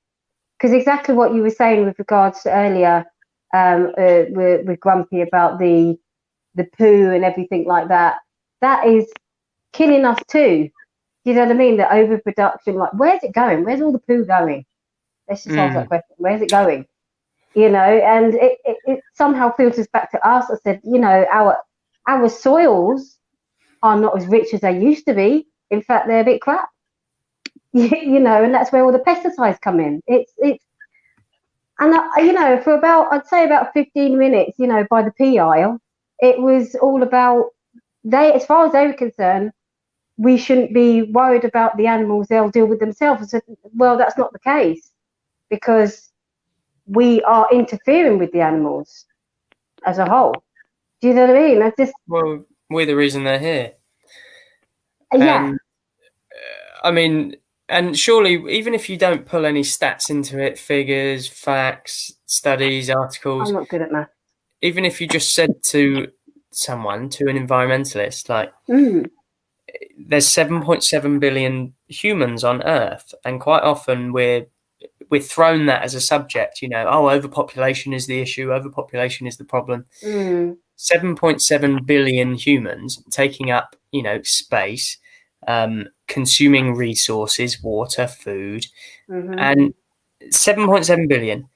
because exactly what you were saying with regards to earlier, um, uh, grumpy about the the poo and everything like that. That is killing us too. You know what I mean? The overproduction, like where's it going? Where's all the poo going? Let's just ask that question. Where's it going? You know, and it, it, it somehow filters back to us. I said, you know, our our soils are not as rich as they used to be. In fact, they're a bit crap. you know, and that's where all the pesticides come in. It's it's and I, you know, for about I'd say about 15 minutes, you know, by the pea aisle, it was all about they, as far as they were concerned, we shouldn't be worried about the animals; they'll deal with themselves. I said, well, that's not the case because we are interfering with the animals as a whole. Do you know what I mean? I just Well, we're the reason they're here. yeah, Um, uh, I mean, and surely, even if you don't pull any stats into it, figures, facts, studies, articles, I'm not good at math. even if you just said to someone, to an environmentalist, like, Mm, there's 7.7 billion humans on Earth, and quite often we're we're thrown that as a subject. You know, oh, overpopulation is the issue. Overpopulation is the problem. mm, 7.7 billion humans taking up, you know, space, um, consuming resources, water, food, mhm. and 7.7 billion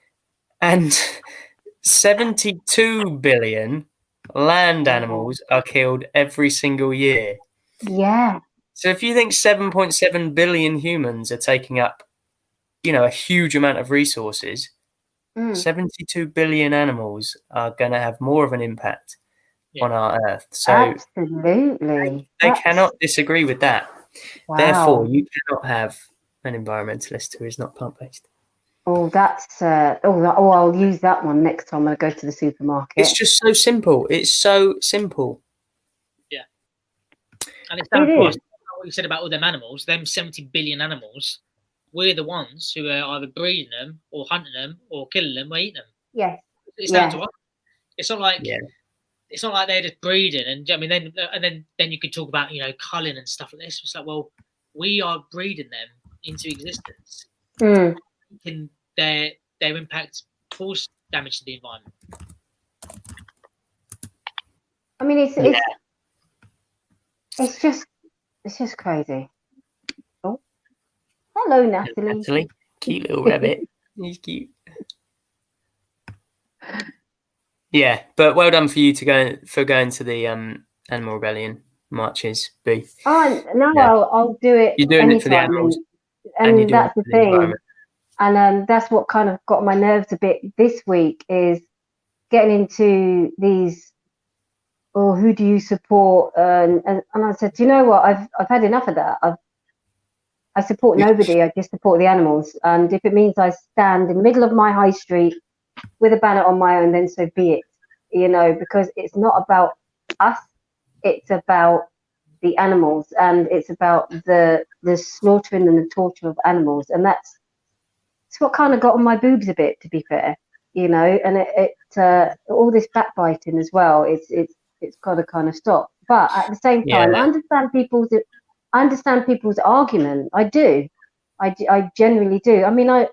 and 72 billion land animals are killed every single year. yeah, So if you think 7.7 billion humans are taking up, you know, a huge amount of resources, mm. 72 billion animals are going to have more of an impact Yeah. on our earth. So absolutely. they That's- cannot disagree with that. wow. Therefore, you cannot have an environmentalist who is not plant based. Oh, that's uh, oh, that, oh, I'll use that one next time I go to the supermarket. It's just so simple. It's so simple. Yeah, and it's down It to us. is. What you said about all them animals, them 70 billion animals, we're the ones who are either breeding them or hunting them or killing them or eating them. yes, It's down Yeah. to us. It's not like Yeah. it's not like they're just breeding and I mean then and then then you could talk about you know culling and stuff like this. It's like well we are breeding them into existence. Mm. Can their their impact cause damage to the environment? I mean, it's it's it's just it's just crazy. Oh, hello, Natalie. Natalie, cute little rabbit. He's cute. Yeah, but well done for you to go for going to the um animal rebellion marches, B. Oh, no, Yeah. I'll, I'll do it. You're doing it for the animals, and, and you're and doing that's it the the thing. And um, that's what kind of got my nerves a bit this week is getting into these or who do you support? And, and and I said do you know what? I've I've had enough of that. I've I support nobody. I just support the animals. And if it means I stand in the middle of my high street with a banner on my own then so be it you know because it's not about us. It's about the animals and it's about the the slaughtering and the torture of animals. And that's it's what kind of got on my boobs a bit, to be fair, you know. And it, it uh, all this backbiting as well. It's it's it's got to kind of stop. But at the same time, Yeah. I understand people's I understand people's argument. I do, I, I generally do. I mean, I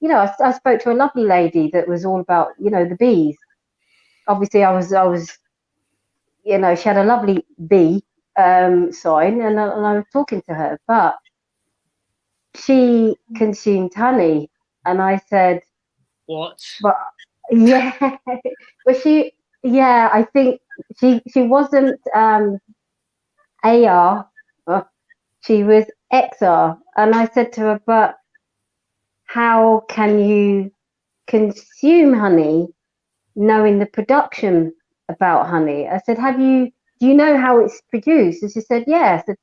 you know, I, I spoke to a lovely lady that was all about you know the bees. Obviously, I was I was you know she had a lovely bee um, sign, and and I was talking to her, but she consumed honey and i said What? But yeah. But she yeah i think she she wasn't um ar she was xr and i said to her but how can you consume honey knowing the production about honey? I said have you do you know how it's produced? And she said yes said,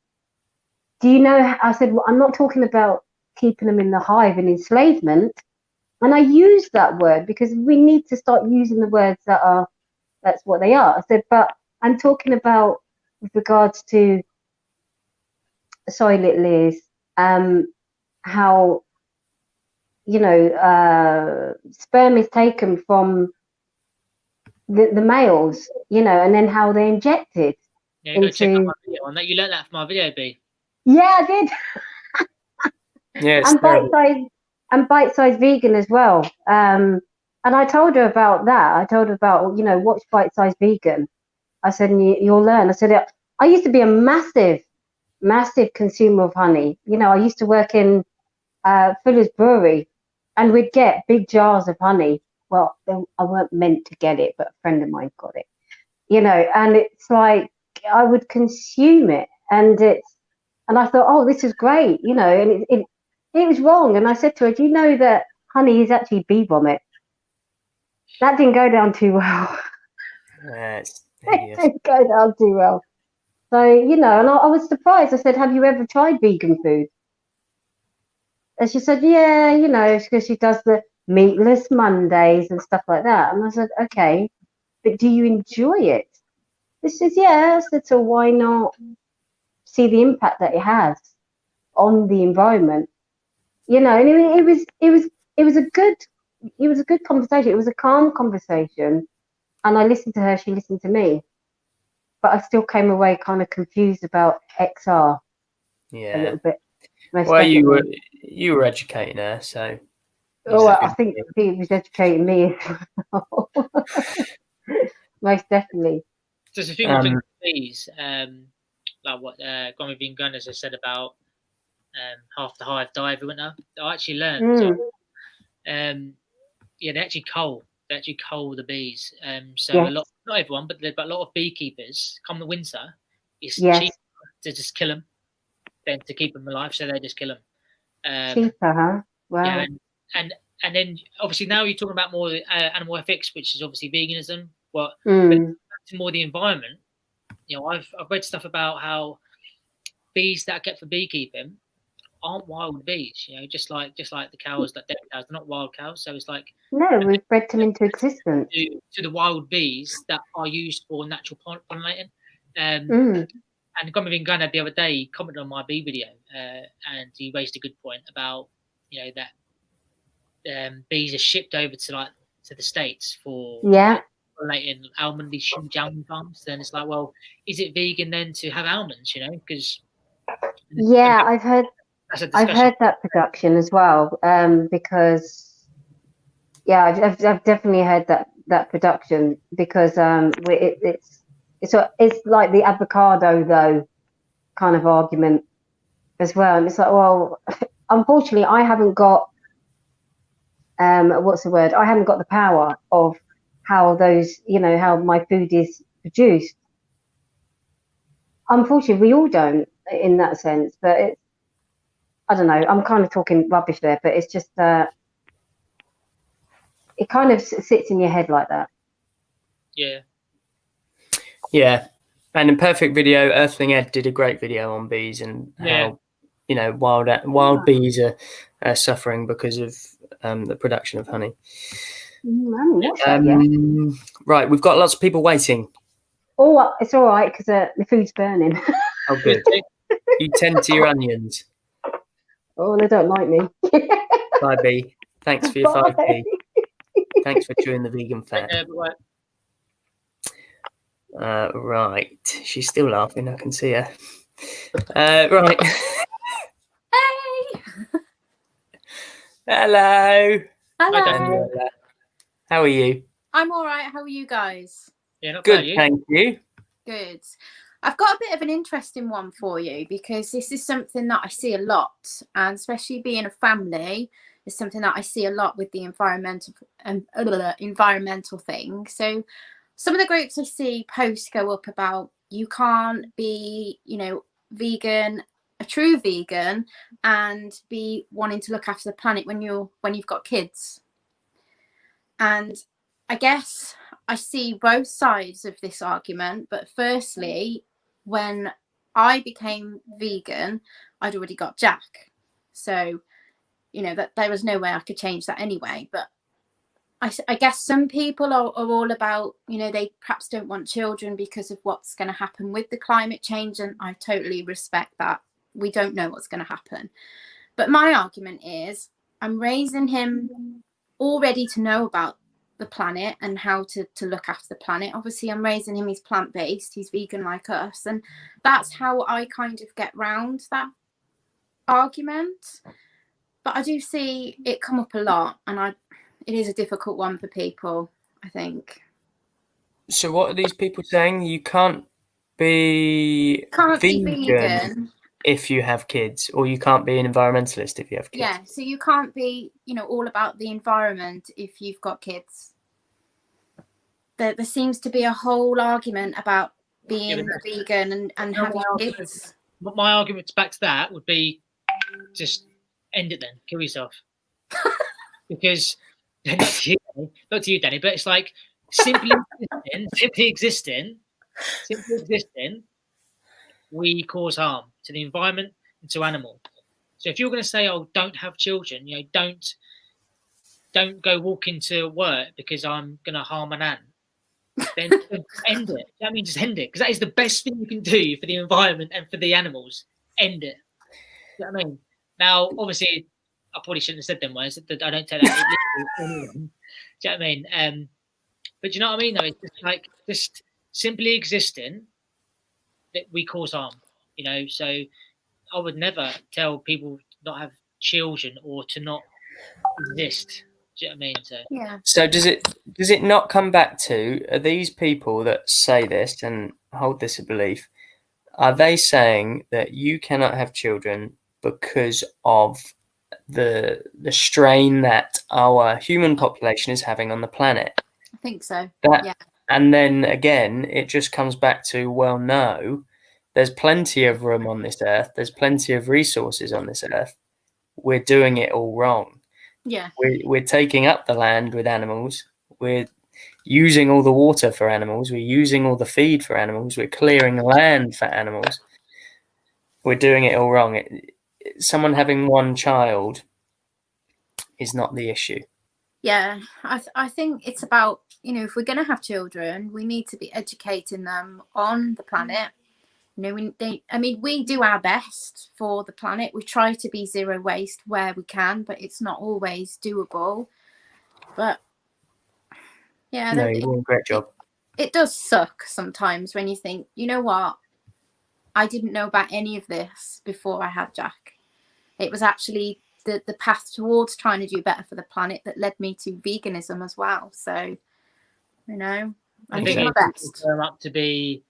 do you know i said well, i'm not talking about keeping them in the hive and enslavement and I use that word because we need to start using the words that are that's what they are. I said, but I'm talking about with regards to sorry, little ears, um, how you know uh, sperm is taken from the, the males, you know, and then how they're injected. Yeah, go check out my video on that. You learned that from my video, B. Yeah, I did. It's and bite size and bite size vegan as well. Um, and I told her about that. I told her about you know watch bite size vegan. I said and you, you'll learn. I said I used to be a massive, massive consumer of honey. You know I used to work in uh, Fuller's Brewery, and we'd get big jars of honey. Well, I weren't meant to get it, but a friend of mine got it. You know, and it's like I would consume it, and it's and I thought, oh, this is great. You know, and it, it it was wrong. And I said to her, Do you know that honey is actually bee vomit? That didn't go down too well. It's it didn't go down too well. So, you know, and I, I was surprised. I said, Have you ever tried vegan food? And she said, Yeah, you know, because she does the meatless Mondays and stuff like that. And I said, Okay, but do you enjoy it? She says, Yeah. I said, So why not see the impact that it has on the environment? You know, and it, it was it was it was a good it was a good conversation. It was a calm conversation. And I listened to her, she listened to me. But I still came away kind of confused about XR Yeah, a little bit. most Well, you were you were educating her, so Oh, I think he was educating me well. Most definitely. There's a few more Um, things with um, like what uh, Gummy Bean Gunners has said about um, half the hive die every winter. I actually learned. so, Mm. um, yeah, they actually cull. They actually cull the bees. Um, so Yes. a lot, not everyone, but, but a lot of beekeepers come the winter. It's Yes. cheaper to just kill them than to keep them alive, so they just kill them. Um, Cheaper, huh? Wow. yeah, and, and and then obviously now you're talking about more uh, animal ethics, which is obviously veganism. Well, Mm. to more the environment. You know, I've I've read stuff about how bees that are kept for beekeeping aren't wild bees. You know, just like just like the cows that dairy cows, they're not wild cows. So it's like No, we've bred them into existence. to, to the wild bees that are used for natural poll- pollinating. Um, Mm. and Gomervin Gunner the other day commented on my bee video, uh, and he raised a good point about you know that um, bees are shipped over to like to the states for Yeah, pollinating almond these huge almond farms. Then it's like, well, is it vegan then to have almonds? You know, because yeah, I've heard I've heard that production as well. Um, because yeah, I've, I've, I've definitely heard that that production because um, it, it's it's it's like the avocado though kind of argument as well, and it's like, well, unfortunately, I haven't got um, what's the word? I haven't got the power of how those, you know, how my food is produced. Unfortunately, we all don't in that sense, but it's I don't know. I'm kind of talking rubbish there, but it's just uh, it kind of sits in your head like that. Yeah, Yeah. And in perfect video, Earthling Ed did a great video on bees and Yeah. how you know wild wild bees are, are suffering because of um, the production of honey. Mm, I haven't watched that yet. Um, right, we've got lots of people waiting. Oh, it's all right because uh, the food's burning. Oh, good. you tend to your onions. Oh, they don't like me. Bye, B. Thanks for your Bye. five B. Thanks for chewing the vegan fat. Uh, Uh, right, she's still laughing. I can see her. Uh, right. Hey! Hello. Hello. Daniela. How are you? I'm all right. How are you guys? yeah, not bad. Good, You? thank you. Good. I've got a bit of an interesting one for you because this is something that I see a lot, and especially being a family, is something that I see a lot with the environmental um, environmental thing. So, some of the groups I see posts go up about you can't be, you know, vegan, a true vegan, and be wanting to look after the planet when you're when you've got kids. And I guess I see both sides of this argument, but firstly, when I became vegan, I'd already got Jack. So, you know, that there was no way I could change that anyway. But I guess some people are, are all about, you know, they perhaps don't want children because of what's going to happen with the climate change. And I totally respect that. We don't know what's going to happen. But my argument is I'm raising him already to know about the planet and how to to look after the planet. Obviously i'm raising him he's plant-based he's vegan like us and that's how i kind of get round that argument. But i do see it come up a lot and i it is a difficult one for people i think. So, what are these people saying? You can't be can't vegan, be vegan if you have kids, or you can't be an environmentalist if you have kids. yeah so you can't be you know all about the environment if you've got kids there, there seems to be a whole argument about being but- vegan and, and No, having well, kids But my argument back to that would be just end it then, kill yourself. because not to, you, Danny, not to you, Danny, but it's like simply existing, simply existing, simply existing, we cause harm to the environment and to animals. So if you're going to say, "Oh, don't have children," you know, don't don't go walking to work because I'm going to harm an ant, then end it. That means just end it because that is the best thing you can do for the environment and for the animals. End it. You know what I mean? Now, obviously, I probably shouldn't have said them words. that I don't take that. do you know what I mean? Um, but do you know what I mean? Though it's just like just simply existing that we cause harm. You know, so I would never tell people not have children or to not exist. Do you know what I mean? So yeah So does it does it not come back to are these people that say this and hold this a belief? Are they saying that you cannot have children because of the the strain that our human population is having on the planet? i think so That Yeah. And then again, it just comes back to well, no, there's plenty of room on this earth. There's plenty of resources on this earth. We're doing it all wrong. Yeah. We're, we're taking up the land with animals. We're using all the water for animals. We're using all the feed for animals. We're clearing land for animals. We're doing it all wrong. It, someone having one child is not the issue. Yeah, I th- I think it's about you know if we're going to have children, we need to be educating them on the mm. planet. You know, we they, I mean, we do our best for the planet. We try to be zero waste where we can, but it's not always doable. But yeah, No, no, you're doing a great job. it does suck sometimes when you think, you know what, I didn't know about any of this before I had Jack. It was actually the the path towards trying to do better for the planet that led me to veganism as well. So, you know, I think my best. grow up to be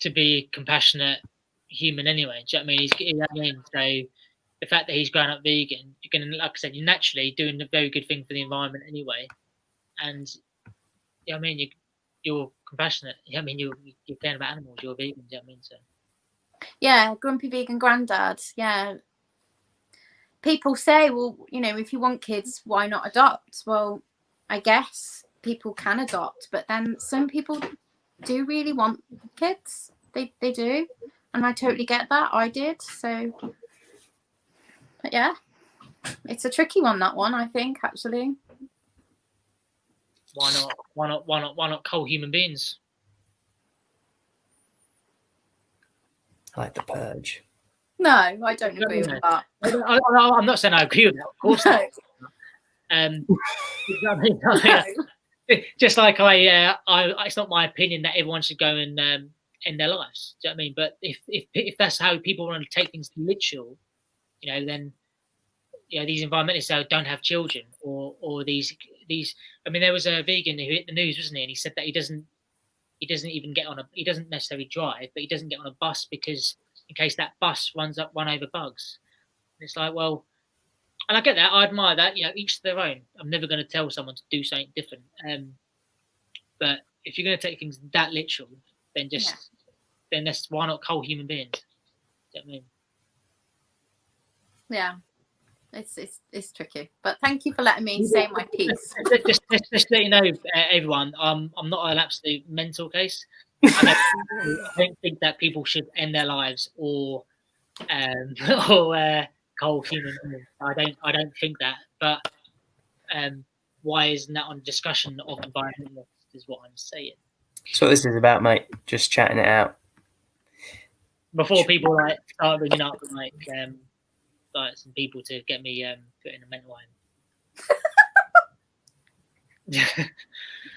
to be compassionate human anyway. Do you know what I mean? He's, you know I mean? So the fact that he's grown up vegan, you're gonna like I said, you're naturally doing a very good thing for the environment anyway. And you know I mean, you you're compassionate. You know I mean, you're you're caring about animals, you're vegan, do you know what I mean? So Yeah, grumpy vegan granddad. Yeah. People say, well, you know, if you want kids, why not adopt? Well, I guess people can adopt, but then some people do really want kids. They they do. And I totally get that. I did. So but yeah. It's a tricky one, that one, I think, actually. why not why not why not why not cull human beings? I like the purge. No, I don't agree with that. I, I'm not saying I agree with that, of course not. Um, you know what I mean? No. just like I, uh, I, it's not my opinion that everyone should go and um, end their lives. Do you know what I mean? But if if if that's how people want to take things to literal, you know, then you know these environmentalists don't have children, or or these these. I mean, there was a vegan who hit the news, wasn't he? And he said that he doesn't he doesn't even get on a he doesn't necessarily drive, but he doesn't get on a bus because in case that bus runs up one over bugs. And it's like, well, and I get that. I admire that. You know, each to their own. I'm never going to tell someone to do something different. Um, but if you're going to take things that literal, then just Yeah. then that's why not cull human beings? You know I mean? Yeah. It's it's it's tricky. But thank you for letting me say my piece. just, just, just, just let you know, uh, everyone, um, I'm not an absolute mental case. I don't, I don't think that people should end their lives or um, or uh, cull human. I don't I don't think that. But um, why isn't that on discussion of environmentalists? Is what I'm saying. That's what this is about, mate. Just chatting it out. Before people like start ringing up like um, like some people to get me um, put in a mental home.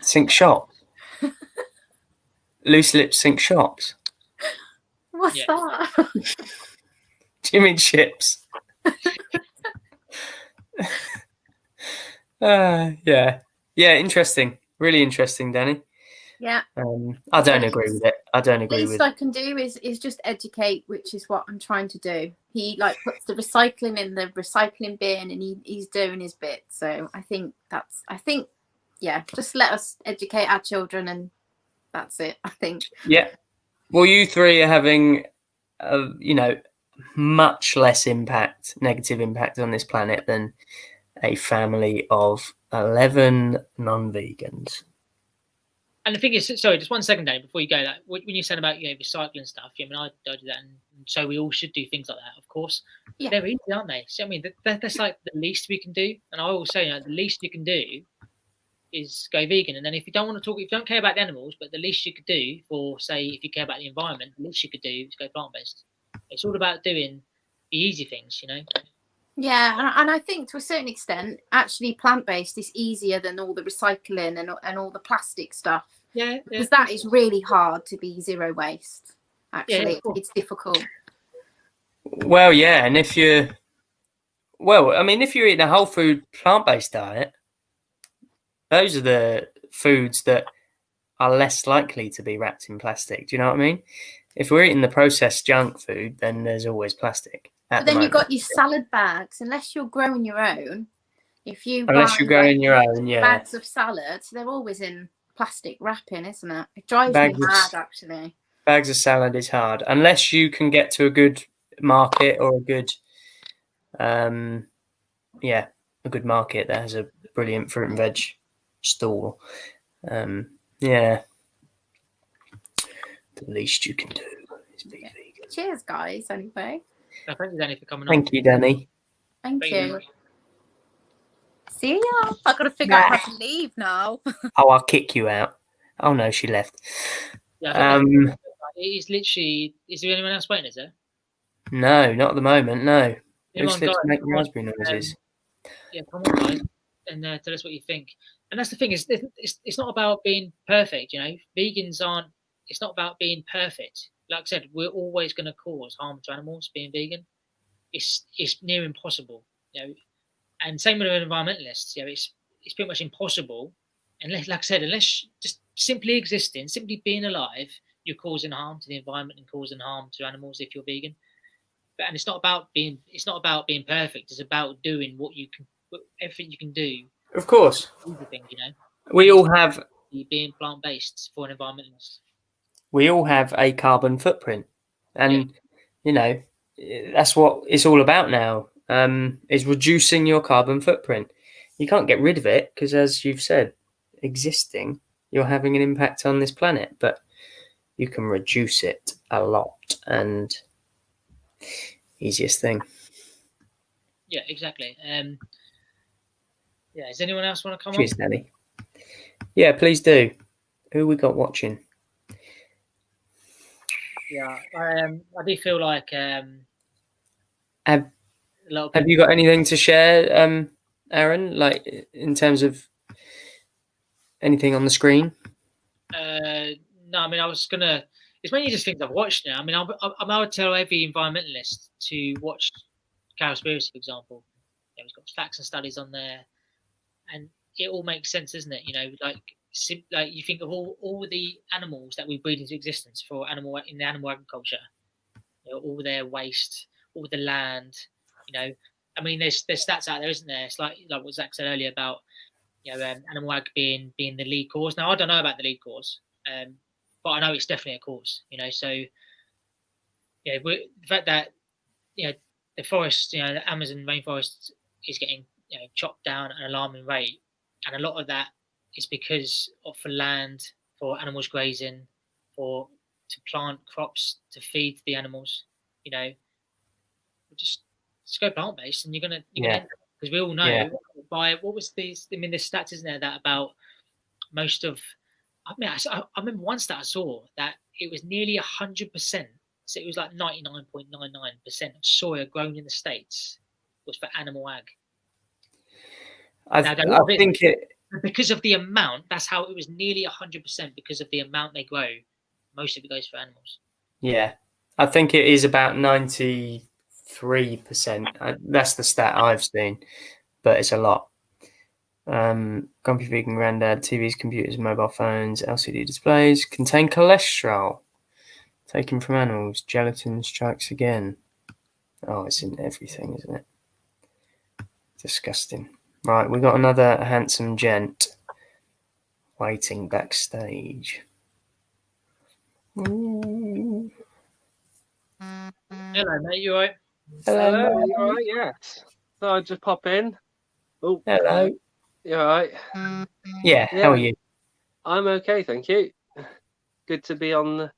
Sink shops. Loose lips sink shops. What's Yeah. that? Do you mean chips? uh, yeah. Yeah, interesting. Really interesting, Danny. Yeah. Um, I don't agree with it. I don't agree least with I can do is is just educate, which is what I'm trying to do. He like puts the recycling in the recycling bin, and he, he's doing his bit. So I think that's I think yeah, just let us educate our children, and that's it. I think Yeah. Well, you three are having, uh, you know, much less impact, negative impact on this planet than a family of 11 non vegans. And the thing is, sorry, just one second, Dave, before you go, that when you said about you know recycling stuff, yeah, I mean, I, I do that, and so we all should do things like that, of course. Yeah. They're easy, aren't they? So I mean, that, that, that's like the least we can do. And I always say, you know, the least you can do is go vegan. And then if you don't want to talk, if you don't care about the animals, but the least you could do for, say, if you care about the environment, the least you could do is go plant based. It's all about doing the easy things, you know. yeah, and, and I think to a certain extent, actually plant based is easier than all the recycling and and all the plastic stuff Yeah, yeah. because that is really hard to be zero waste. Actually, cool. it's difficult. Well, yeah. And if you, well, I mean, if you're eating a whole food plant based diet, those are the foods that are less likely to be wrapped in plastic. Do you know what I mean? If we're eating the processed junk food, then there's always plastic. But the then you've got your salad bags. Unless you're growing your own, if you unless you're growing like, your own, yeah. bags of salad, they're always in plastic wrapping, isn't it? It drives Bags me mad, actually. bags of salad is hard unless you can get to a good market or a good um yeah a good market that has a brilliant fruit and veg stall um yeah the least you can do is be vegan Cheers, guys. Anyway, No, thank you, Danny, for coming on. Thank you, Danny. Thank Thank you. you. See ya. I gotta figure out how to leave now. Oh, I'll kick you out. Oh no, she left. Yeah, I Um, it is literally. Is there anyone else waiting? Is there? no, not at the moment. No. Who Anyone slips make raspberry noises? yeah, come on, guys, and uh, tell us what you think. And that's the thing is, it's, it's not about being perfect. You know, vegans aren't. It's not about being perfect. Like I said, we're always going to cause harm to animals being vegan. It's it's near impossible. You know, and same with environmentalists. You know, it's it's pretty much impossible. Unless, like I said, unless just simply existing, simply being alive, you're causing harm to the environment and causing harm to animals if you're vegan. But and it's not about being it's not about being perfect. It's about doing what you can, everything you can do. Of course. Everything you know, We all have being plant based for an environmentalist. we all have a carbon footprint and you know that's what it's all about now um, is reducing your carbon footprint you can't get rid of it because as you've said existing you're having an impact on this planet but you can reduce it a lot and easiest thing Yeah, exactly. Um, yeah. Does anyone else want to come on? cheers Danny yeah please do who we got watching on? Yeah. Um, I do feel like um, Have- a lot of have you got anything to share um aaron like in terms of anything on the screen Uh, no, I mean, I was gonna. It's mainly just things I've watched now. I mean, I, I, I would tell every environmentalist to watch Cowspiracy, for example. Know, it's got facts and studies on there, and it all makes sense, doesn't it? You know, like like you think of all all the animals that we breed into existence for animal in the animal agriculture. You know, all their waste, all the land. You know, I mean, there's there's stats out there, isn't there? It's like like what Zach said earlier about you know, um, animal ag being being the lead cause. Now I don't know about the lead cause, um, but I know it's definitely a cause. You know, so yeah, the fact that you know the forest, you know, the Amazon rainforest is getting you know chopped down at an alarming rate, and a lot of that is because of for land, for animals grazing, for to plant crops to feed the animals. You know, just just go plant based, and you're gonna you're Yeah. because we all know Yeah. by what was these? I mean, there's stats, isn't there, that about most of. I mean, I, I remember one stat I saw that it was nearly hundred percent. So it was like ninety nine point nine nine percent of soya grown in the states was for animal ag. I, Now, I think it because of the amount, that's how it was nearly hundred percent because of the amount they grow. Most of it goes for animals. Yeah, I think it is about ninety-three percent. That's the stat I've seen, but it's a lot. Um, Grumpy Vegan Grandad TVs, computers, mobile phones, LCD displays contain cholesterol taken from animals. Gelatin strikes again. Oh, it's in everything, isn't it? Disgusting. Right, we got another handsome gent waiting backstage. Hello, mate. You alright? Hello, you alright? Yes. So I just pop in. Oh, Hello. you alright? Yeah, how are you? I'm okay, thank you. Good to be on the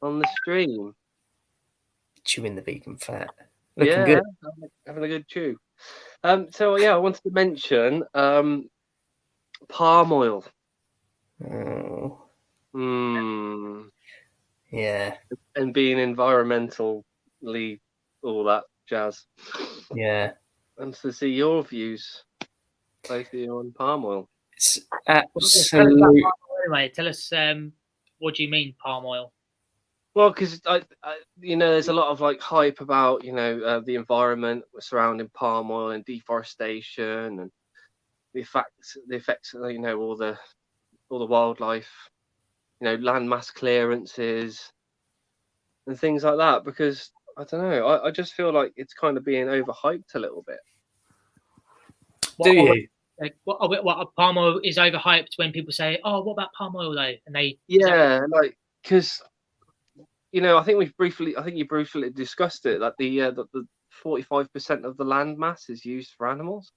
on the stream. Chewing the vegan fat. Looking yeah, good. having a good chew. Um, so yeah, I wanted to mention um, palm oil. Oh, Hmm. yeah, and being environmentally all that jazz. yeah. And to see your views, both of you on palm oil. It's Tell us about absolute. palm oil Anyway, tell us um, what do you mean palm oil? Well, because I, I, you know, there's a lot of like hype about you know uh, the environment surrounding palm oil and deforestation and the effects, the effects, of, you know, all the all the wildlife, you know, land mass clearances and things like that. Because I don't know, I, I just feel like it's kind of being overhyped a little bit. Do What- you? Like, what, what, what palm oil is overhyped when people say, "Oh, what about palm oil though?" And they Yeah, like because you know, I think we've briefly, I think you briefly discussed it that the uh, that the forty five percent of the land mass is used for animals.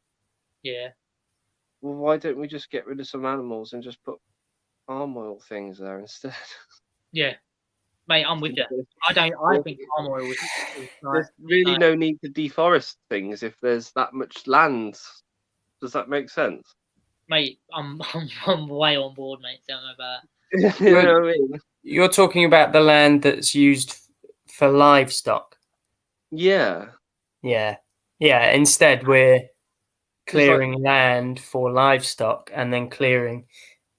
yeah, Well, why don't we just get rid of some animals and just put palm oil things there instead? yeah. mate, I'm with you. I don't. I think palm oil is, is like, There's really no need to deforest things if there's that much land. Does that make sense? mate. I'm, I'm I'm way on board, mate. Don't know about. you know what I mean? You're talking about the land that's used for livestock. Yeah. Yeah. Yeah. Instead, we're clearing land for livestock and then clearing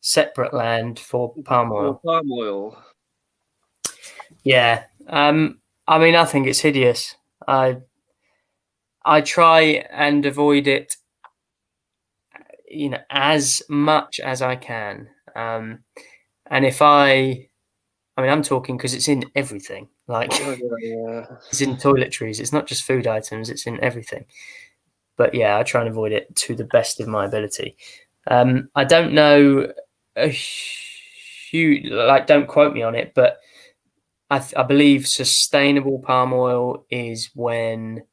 separate land for palm oil. palm oil. Yeah. Um, I mean, I think it's hideous. I I try and avoid it, you know, as much as I can. Um, and if I, I mean, I'm talking because it's in everything. Like Oh, yeah. it's in toiletries. It's not just food items. It's in everything. But yeah, I try and avoid it to the best of my ability. Um, I don't know a huge like. Don't quote me on it, but I, th- I believe sustainable palm oil is when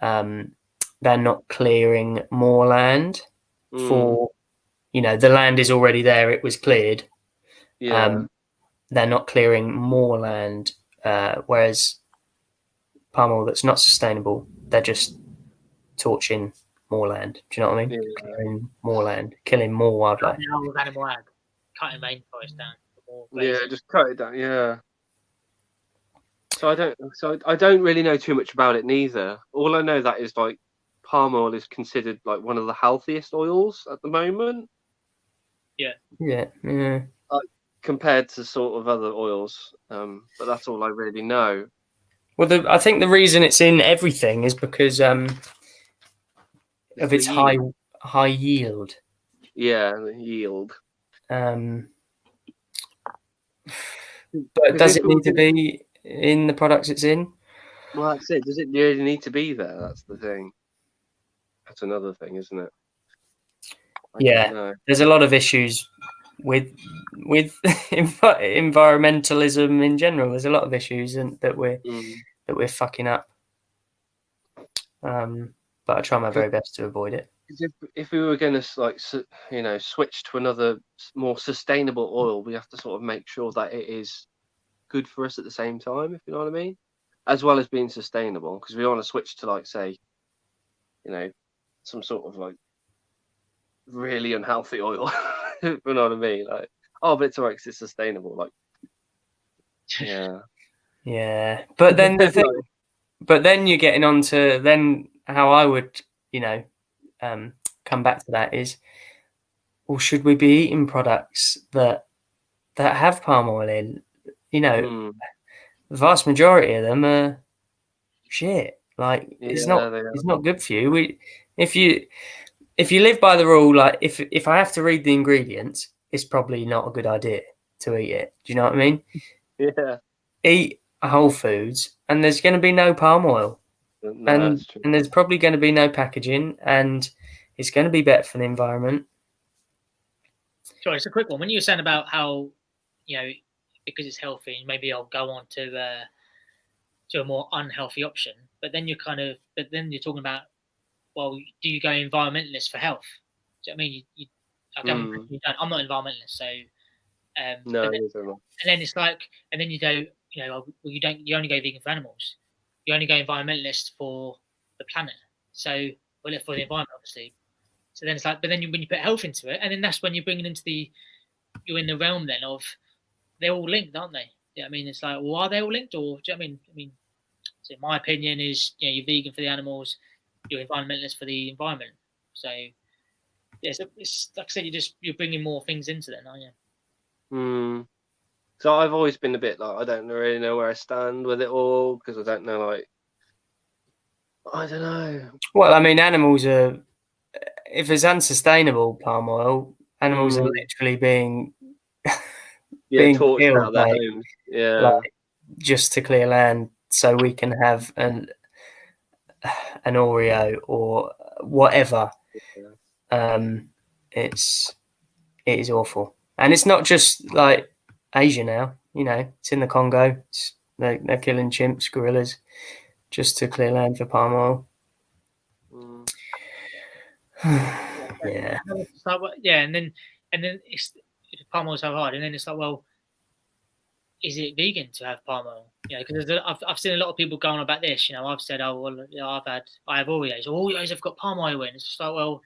um, they're not clearing more land Mm, for you know the land is already there. It was cleared. yeah. Um, they're not clearing more land, uh, whereas palm oil that's not sustainable, they're just torching more land. Do you know what I mean? Yeah. Clearing more land, killing more wildlife. Now with animal ag, cutting rainforest down. more Yeah, just cut it down. Yeah. So I don't. So I don't really know too much about it neither. All I know that is like palm oil is considered like one of the healthiest oils at the moment Yeah. Yeah, yeah. Compared to sort of other oils. Um, but that's all I really know. Well, the, I think the reason it's in everything is because um, of its high yield. high yield. Yeah, the yield. Um, but does it need to be in the products it's in? Well, that's it. Does it really need to be there? That's the thing. That's another thing, isn't it? I Yeah. There's a lot of issues with with environmentalism in general. There's a lot of issues and that we're Mm. that we're fucking up. Um, but I try my very best to avoid it. If, if we were going to like you know switch to another more sustainable oil, we have to sort of make sure that it is good for us at the same time, if you know what I mean, as well as being sustainable. Because we want to switch to like say, you know, some sort of like really unhealthy oil, you know what I mean. Like, oh, but it's alright 'cause it's sustainable. Like, yeah, Yeah, but then the thing, but then you're getting on to then how I would, you know, um, come back to that is, well, should we be eating products that that have palm oil in? You know, Mm, the vast majority of them are shit. Like it's not it's not good for you. We if you if you live by the rule, like if if I have to read the ingredients, it's probably not a good idea to eat it. Do you know what I mean? yeah. Eat whole foods, and there's going to be no palm oil, No, and that's true. and there's probably going to be no packaging, and it's going to be better for the environment. Sorry, it's a quick one. When you were saying about how, you know, because it's healthy, maybe I'll go on to uh, to a more unhealthy option. But then you're kind of, but then you're talking about, well, do you go environmentalist for health? Do you know what I mean? You, you, I don't, Mm. you don't, I'm not environmentalist, so. Um, No, then- am I. and then it's like, and then you go, you know, well, you don't, you only go vegan for animals. You only go environmentalist for the planet. So, well, for the environment, obviously. So then it's like, but then you, when you put health into it, and then that's when you're bringing into the, you're in the realm then of, they're all linked, aren't they? Yeah, I mean, it's like, well, are they all linked, or do you know what I mean? I mean, so my opinion is, you know, you're vegan for the animals, you're environmentalist for the environment. So, yeah, so it's like I said, you're just you're bringing more things into it, aren't you? Hmm. So I've always been a bit like I don't really know where I stand with it all because I don't know like I don't know. Well, I mean, animals are if it's unsustainable palm oil, animals are Mm. literally being Yeah, Being torched killed, out their like- homes. Yeah. like just to clear land so we can have an an Oreo or whatever. Um, it's it is awful, and it's not just like Asia now. You know, it's in the Congo. It's, they, they're killing chimps, gorillas, just to clear land for palm oil. Mm. yeah, It's yeah, and then and then it's palm oil's so hard, and then it's like, well, is it vegan to have palm oil? You know, because I've, I've seen a lot of people going on about this. You know, I've said, oh well, you know, I've had I have Oreos. Oreos have got palm oil in. It's just like, well,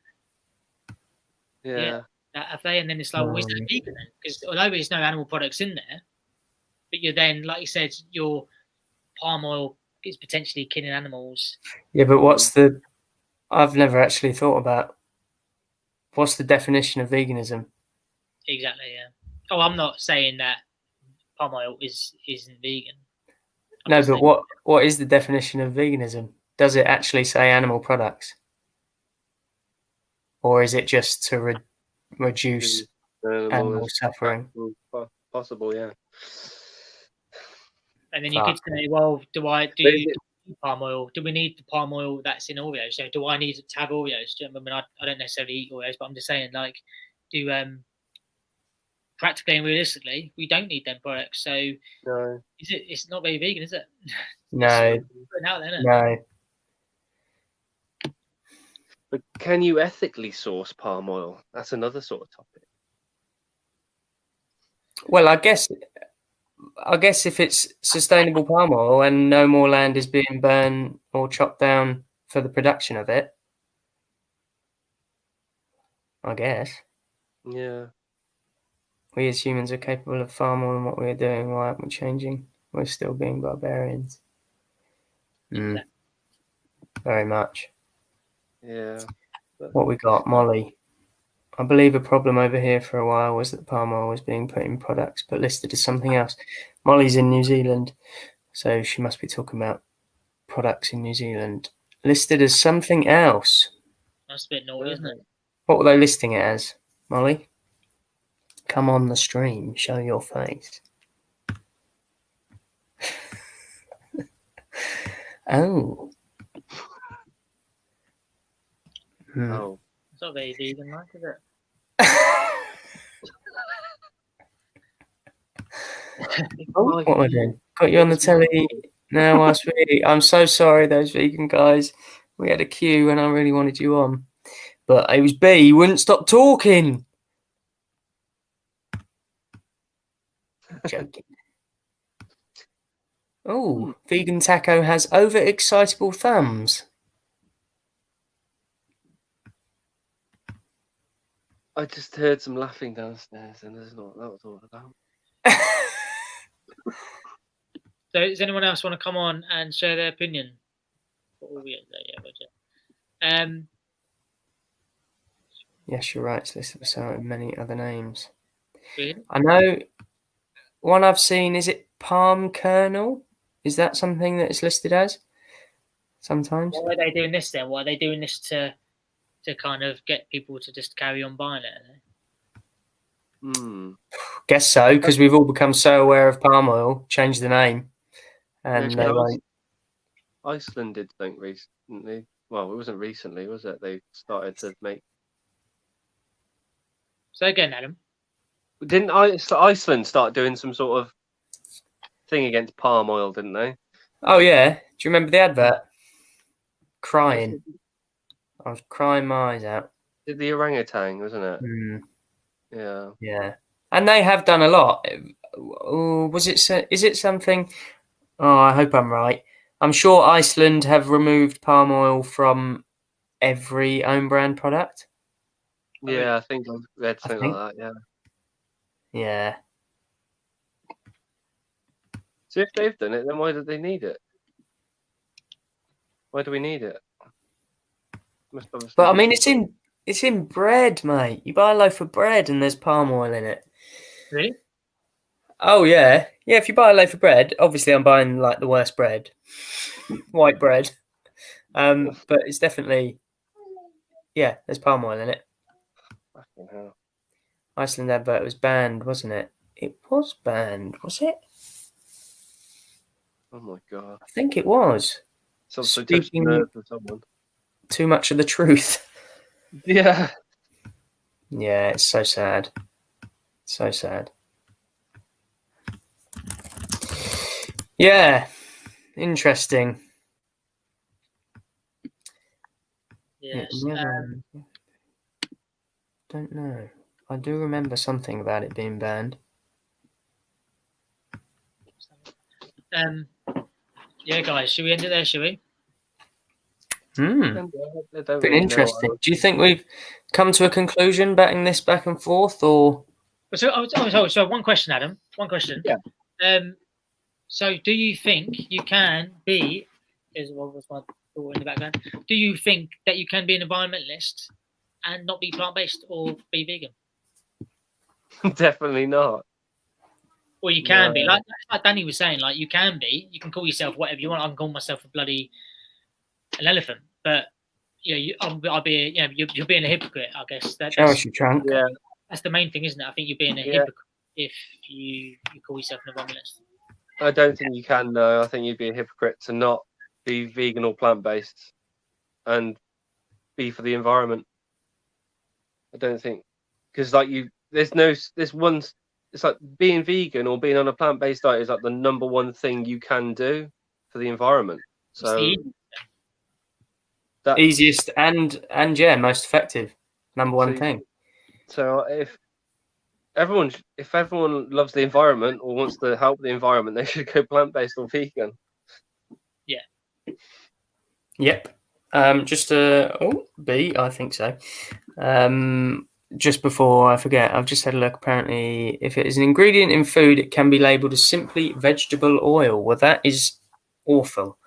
Yeah. uh, have they? And then it's like, well, is that Mm. vegan then? Because although there's no animal products in there, but you're then, like you said, your palm oil is potentially killing animals. Yeah, but what's the? I've never actually thought about. What's the definition of veganism? Exactly. Yeah. Oh, I'm not saying that palm oil is isn't vegan. I'm No, but saying- what what is the definition of veganism? Does it actually say animal products, or is it just to re- reduce Animal animal suffering? possible, yeah. And then you could say, well, do I do you it- palm oil? Do we need the palm oil that's in Oreos? So do I need to have Oreos? Do you know I mean, I, I don't necessarily eat Oreos, but I'm just saying, like, do um practically and realistically, we don't need them products. So is No. it? It's not very vegan, is it? No, Putting out there, isn't it? no. But can you ethically source palm oil? That's another sort of topic. Well, I guess, I guess if it's sustainable palm oil and no more land is being burned or chopped down for the production of it, I guess Yeah. We as humans are capable of far more than what we're doing. Why aren't we changing? We're still being barbarians. Mm, very much. Yeah. What we got, Molly. I believe a problem over here for a while was that palm oil was being put in products but listed as something else. Molly's in New Zealand, so she must be talking about products in New Zealand listed as something else. That's a bit naughty, isn't it? What were they listing it as, Molly? Come on the stream, show your face. oh. Hmm. Oh. It's not very vegan, like, is it? Oh, what am I doing? Got you on the telly now whilst we I'm so sorry, those vegan guys. We had a queue and I really wanted you on. But it was B, you wouldn't stop talking. Joking. Oh, vegan taco has overexcitable thumbs. I just heard some laughing downstairs, and that's not what that was all about. So does anyone else want to come on and share their opinion? Oh, yeah, yeah, Roger. Um, yes, you're right. It's listed with so many other names. really? I know one I've seen is it palm kernel? Is that something that it's listed as? Sometimes. Why are they doing this then? Why are they doing this to to kind of get people to just carry on buying it? are? Hmm. Guess so, because we've all become so aware of palm oil, changed the name, and Yeah, they Iceland did something recently. Well, it wasn't recently, was it? They started to make. So again, Adam, Didn't Iceland start doing some sort of thing against palm oil? Didn't they? Oh yeah, do you remember the advert? Crying. I was crying my eyes out. Did the orangutan, wasn't it? Hmm. Yeah. Yeah, and they have done a lot. Was it? Is it something? Oh, I hope I'm right. I'm sure Iceland have removed palm oil from every own brand product. Yeah, I think I've read something like that. Yeah. Yeah, So if they've done it, then why do they need it? Why do we need it? But I mean, it's in it's in bread, mate. You buy a loaf of bread and there's palm oil in it. really? Oh yeah, yeah. If you buy a loaf of bread, obviously I'm buying like the worst bread, white bread. Um, but it's definitely, yeah. There's palm oil in it. Fucking hell. Iceland advert was banned, wasn't it? It was banned, was it? Oh my god. I think it was. So, so Speaking- nerves of someone. Too much of the truth. Yeah. Yeah, it's so sad. So sad. Yeah, interesting. Yeah, Yes. yeah, um, don't know. I do remember something about it being banned. Um, yeah, guys, should we end it there? Should we? Hmm. Don't Been really interesting. what Do you think we've come to a conclusion batting this back and forth, or So, oh, oh, so, so one question, Adam. One question. Yeah. Um. So, do you think you can be? Is what was my thought in the background? Do you think that you can be an environmentalist and not be plant-based or be vegan? I- Definitely not. Well, you can be like like Danny was saying, like you can be. You can call yourself whatever you want. I can call myself a bloody an elephant, but you know, you, I'll, I'll be, you know, you're, you're being a hypocrite. I guess that, that's, us your trunk? Yeah. that's the main thing, isn't it? I think you're being a Yeah. hypocrite if you you call yourself an environmentalist. I don't think you can. No, I think you'd be a hypocrite to not be vegan or plant based, and be for the environment. I don't think because like you, there's no, s- there's one. It's like being vegan or being on a plant based diet is like the number one thing you can do for the environment. It's So the- that Easiest and and yeah, most effective. Number one So- thing. So if everyone, if everyone loves the environment or wants to help the environment, they should go plant based or vegan. Yeah. Yep. Um, just a oh B, I think so. Um, just before I forget, I've just had a look. Apparently, if it is an ingredient in food, it can be labelled as simply vegetable oil. Well, that is awful.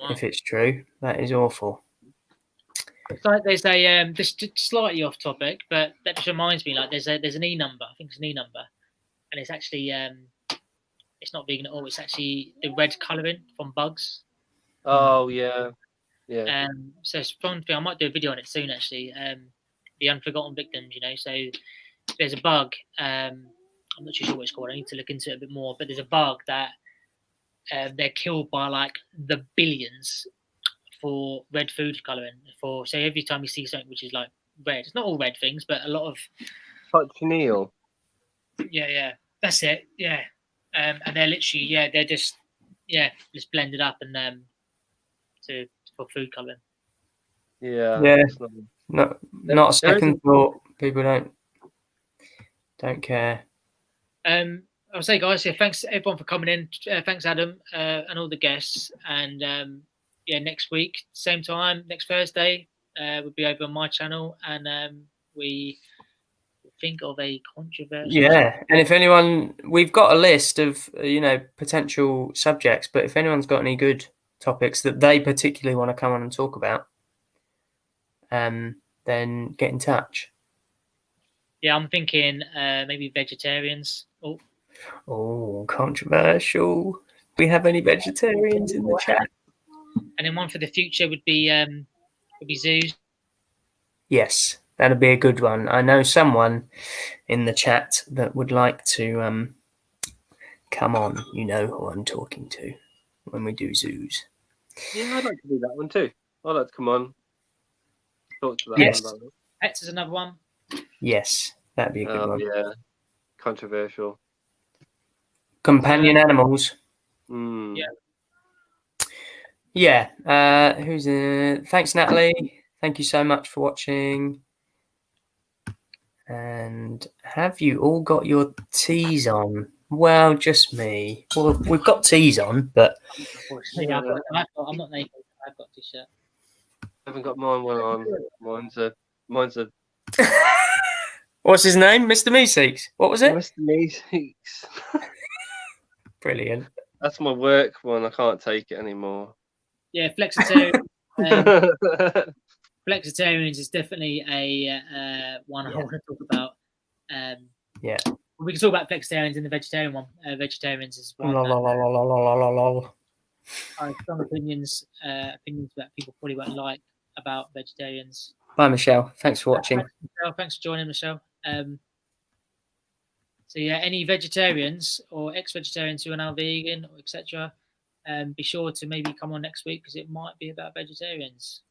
Wow. If it's true, that is awful. It's like there's a um, just just slightly off topic, but that just reminds me. Like there's a there's an e number. I think it's an e number, and it's actually um, it's not vegan at all. It's actually the red colouring from bugs. Oh yeah, yeah. Um, so it's fun. I might do a video on it soon. Actually, um, the unforgotten victims. You know, so there's a bug. Um, I'm not too sure what it's called. I need to look into it a bit more. But there's a bug that um, they're killed by like the billions for red food colouring. For so every time you see something which is like red, it's not all red things, but a lot of Cochineal. yeah, yeah, that's it. Yeah, um, and they're literally yeah, they're just yeah, just blended up and um, to for food colouring. Yeah. Yeah. that's not- Not a second thought. People don't don't care. Um, I'll say, guys, yeah, thanks everyone for coming in. Uh, thanks, Adam, uh, and all the guests. And um, yeah, next week, same time, next Thursday, uh, we'll be over on my channel, and um, we think of a controversial. Yeah, and if anyone, we've got a list of uh, you know potential subjects, but if anyone's got any good topics that they particularly want to come on and talk about, um, then get in touch. Yeah, I'm thinking uh, maybe vegetarians. Oh, Oh, controversial. We have any vegetarians in the chat? and then one for the future would be um, would be zoos. Yes, that'd be a good one. I know someone in the chat that would like to um, come on. You know who I'm talking to when we do zoos. Yeah, I'd like to do that one too. I'd like to come on. Talk to that Yes. one about. Pets is another one. Yes, that'd be a good Oh one. yeah. Controversial. Companion animals. Mm. Yeah. Yeah. Uh, who's uh, thanks, Natalie. Thank you so much for watching. And have you all got your teas on? Well, just me. Well, we've got teas on, but Yeah, I've got, I've got, I'm not naked. I've got a t-shirt. I haven't got mine one on. Mine's a mine's a what's his name? Mr. Meeseeks. What was it? Mr. Meeseeks. Brilliant. That's my work one. I can't take it anymore. Yeah, flexitarian. um, flexitarians is definitely a uh, one I want to talk about. Um, Yeah. we can talk about flexitarians in the vegetarian one. Uh, vegetarians is one. La, la, that la, la, la, la, la, la, la. I have strong opinions, uh, opinions that people probably won't like about vegetarians. Bye, Michelle. Thanks for watching. Thanks, Michelle. Thanks for joining, Michelle. Um, so yeah, any vegetarians or ex-vegetarians who are now vegan etc. Um, be sure to maybe come on next week because it might be about vegetarians.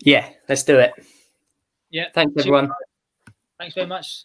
Yeah, let's do it. Yeah. Thanks, everyone. Thanks very much.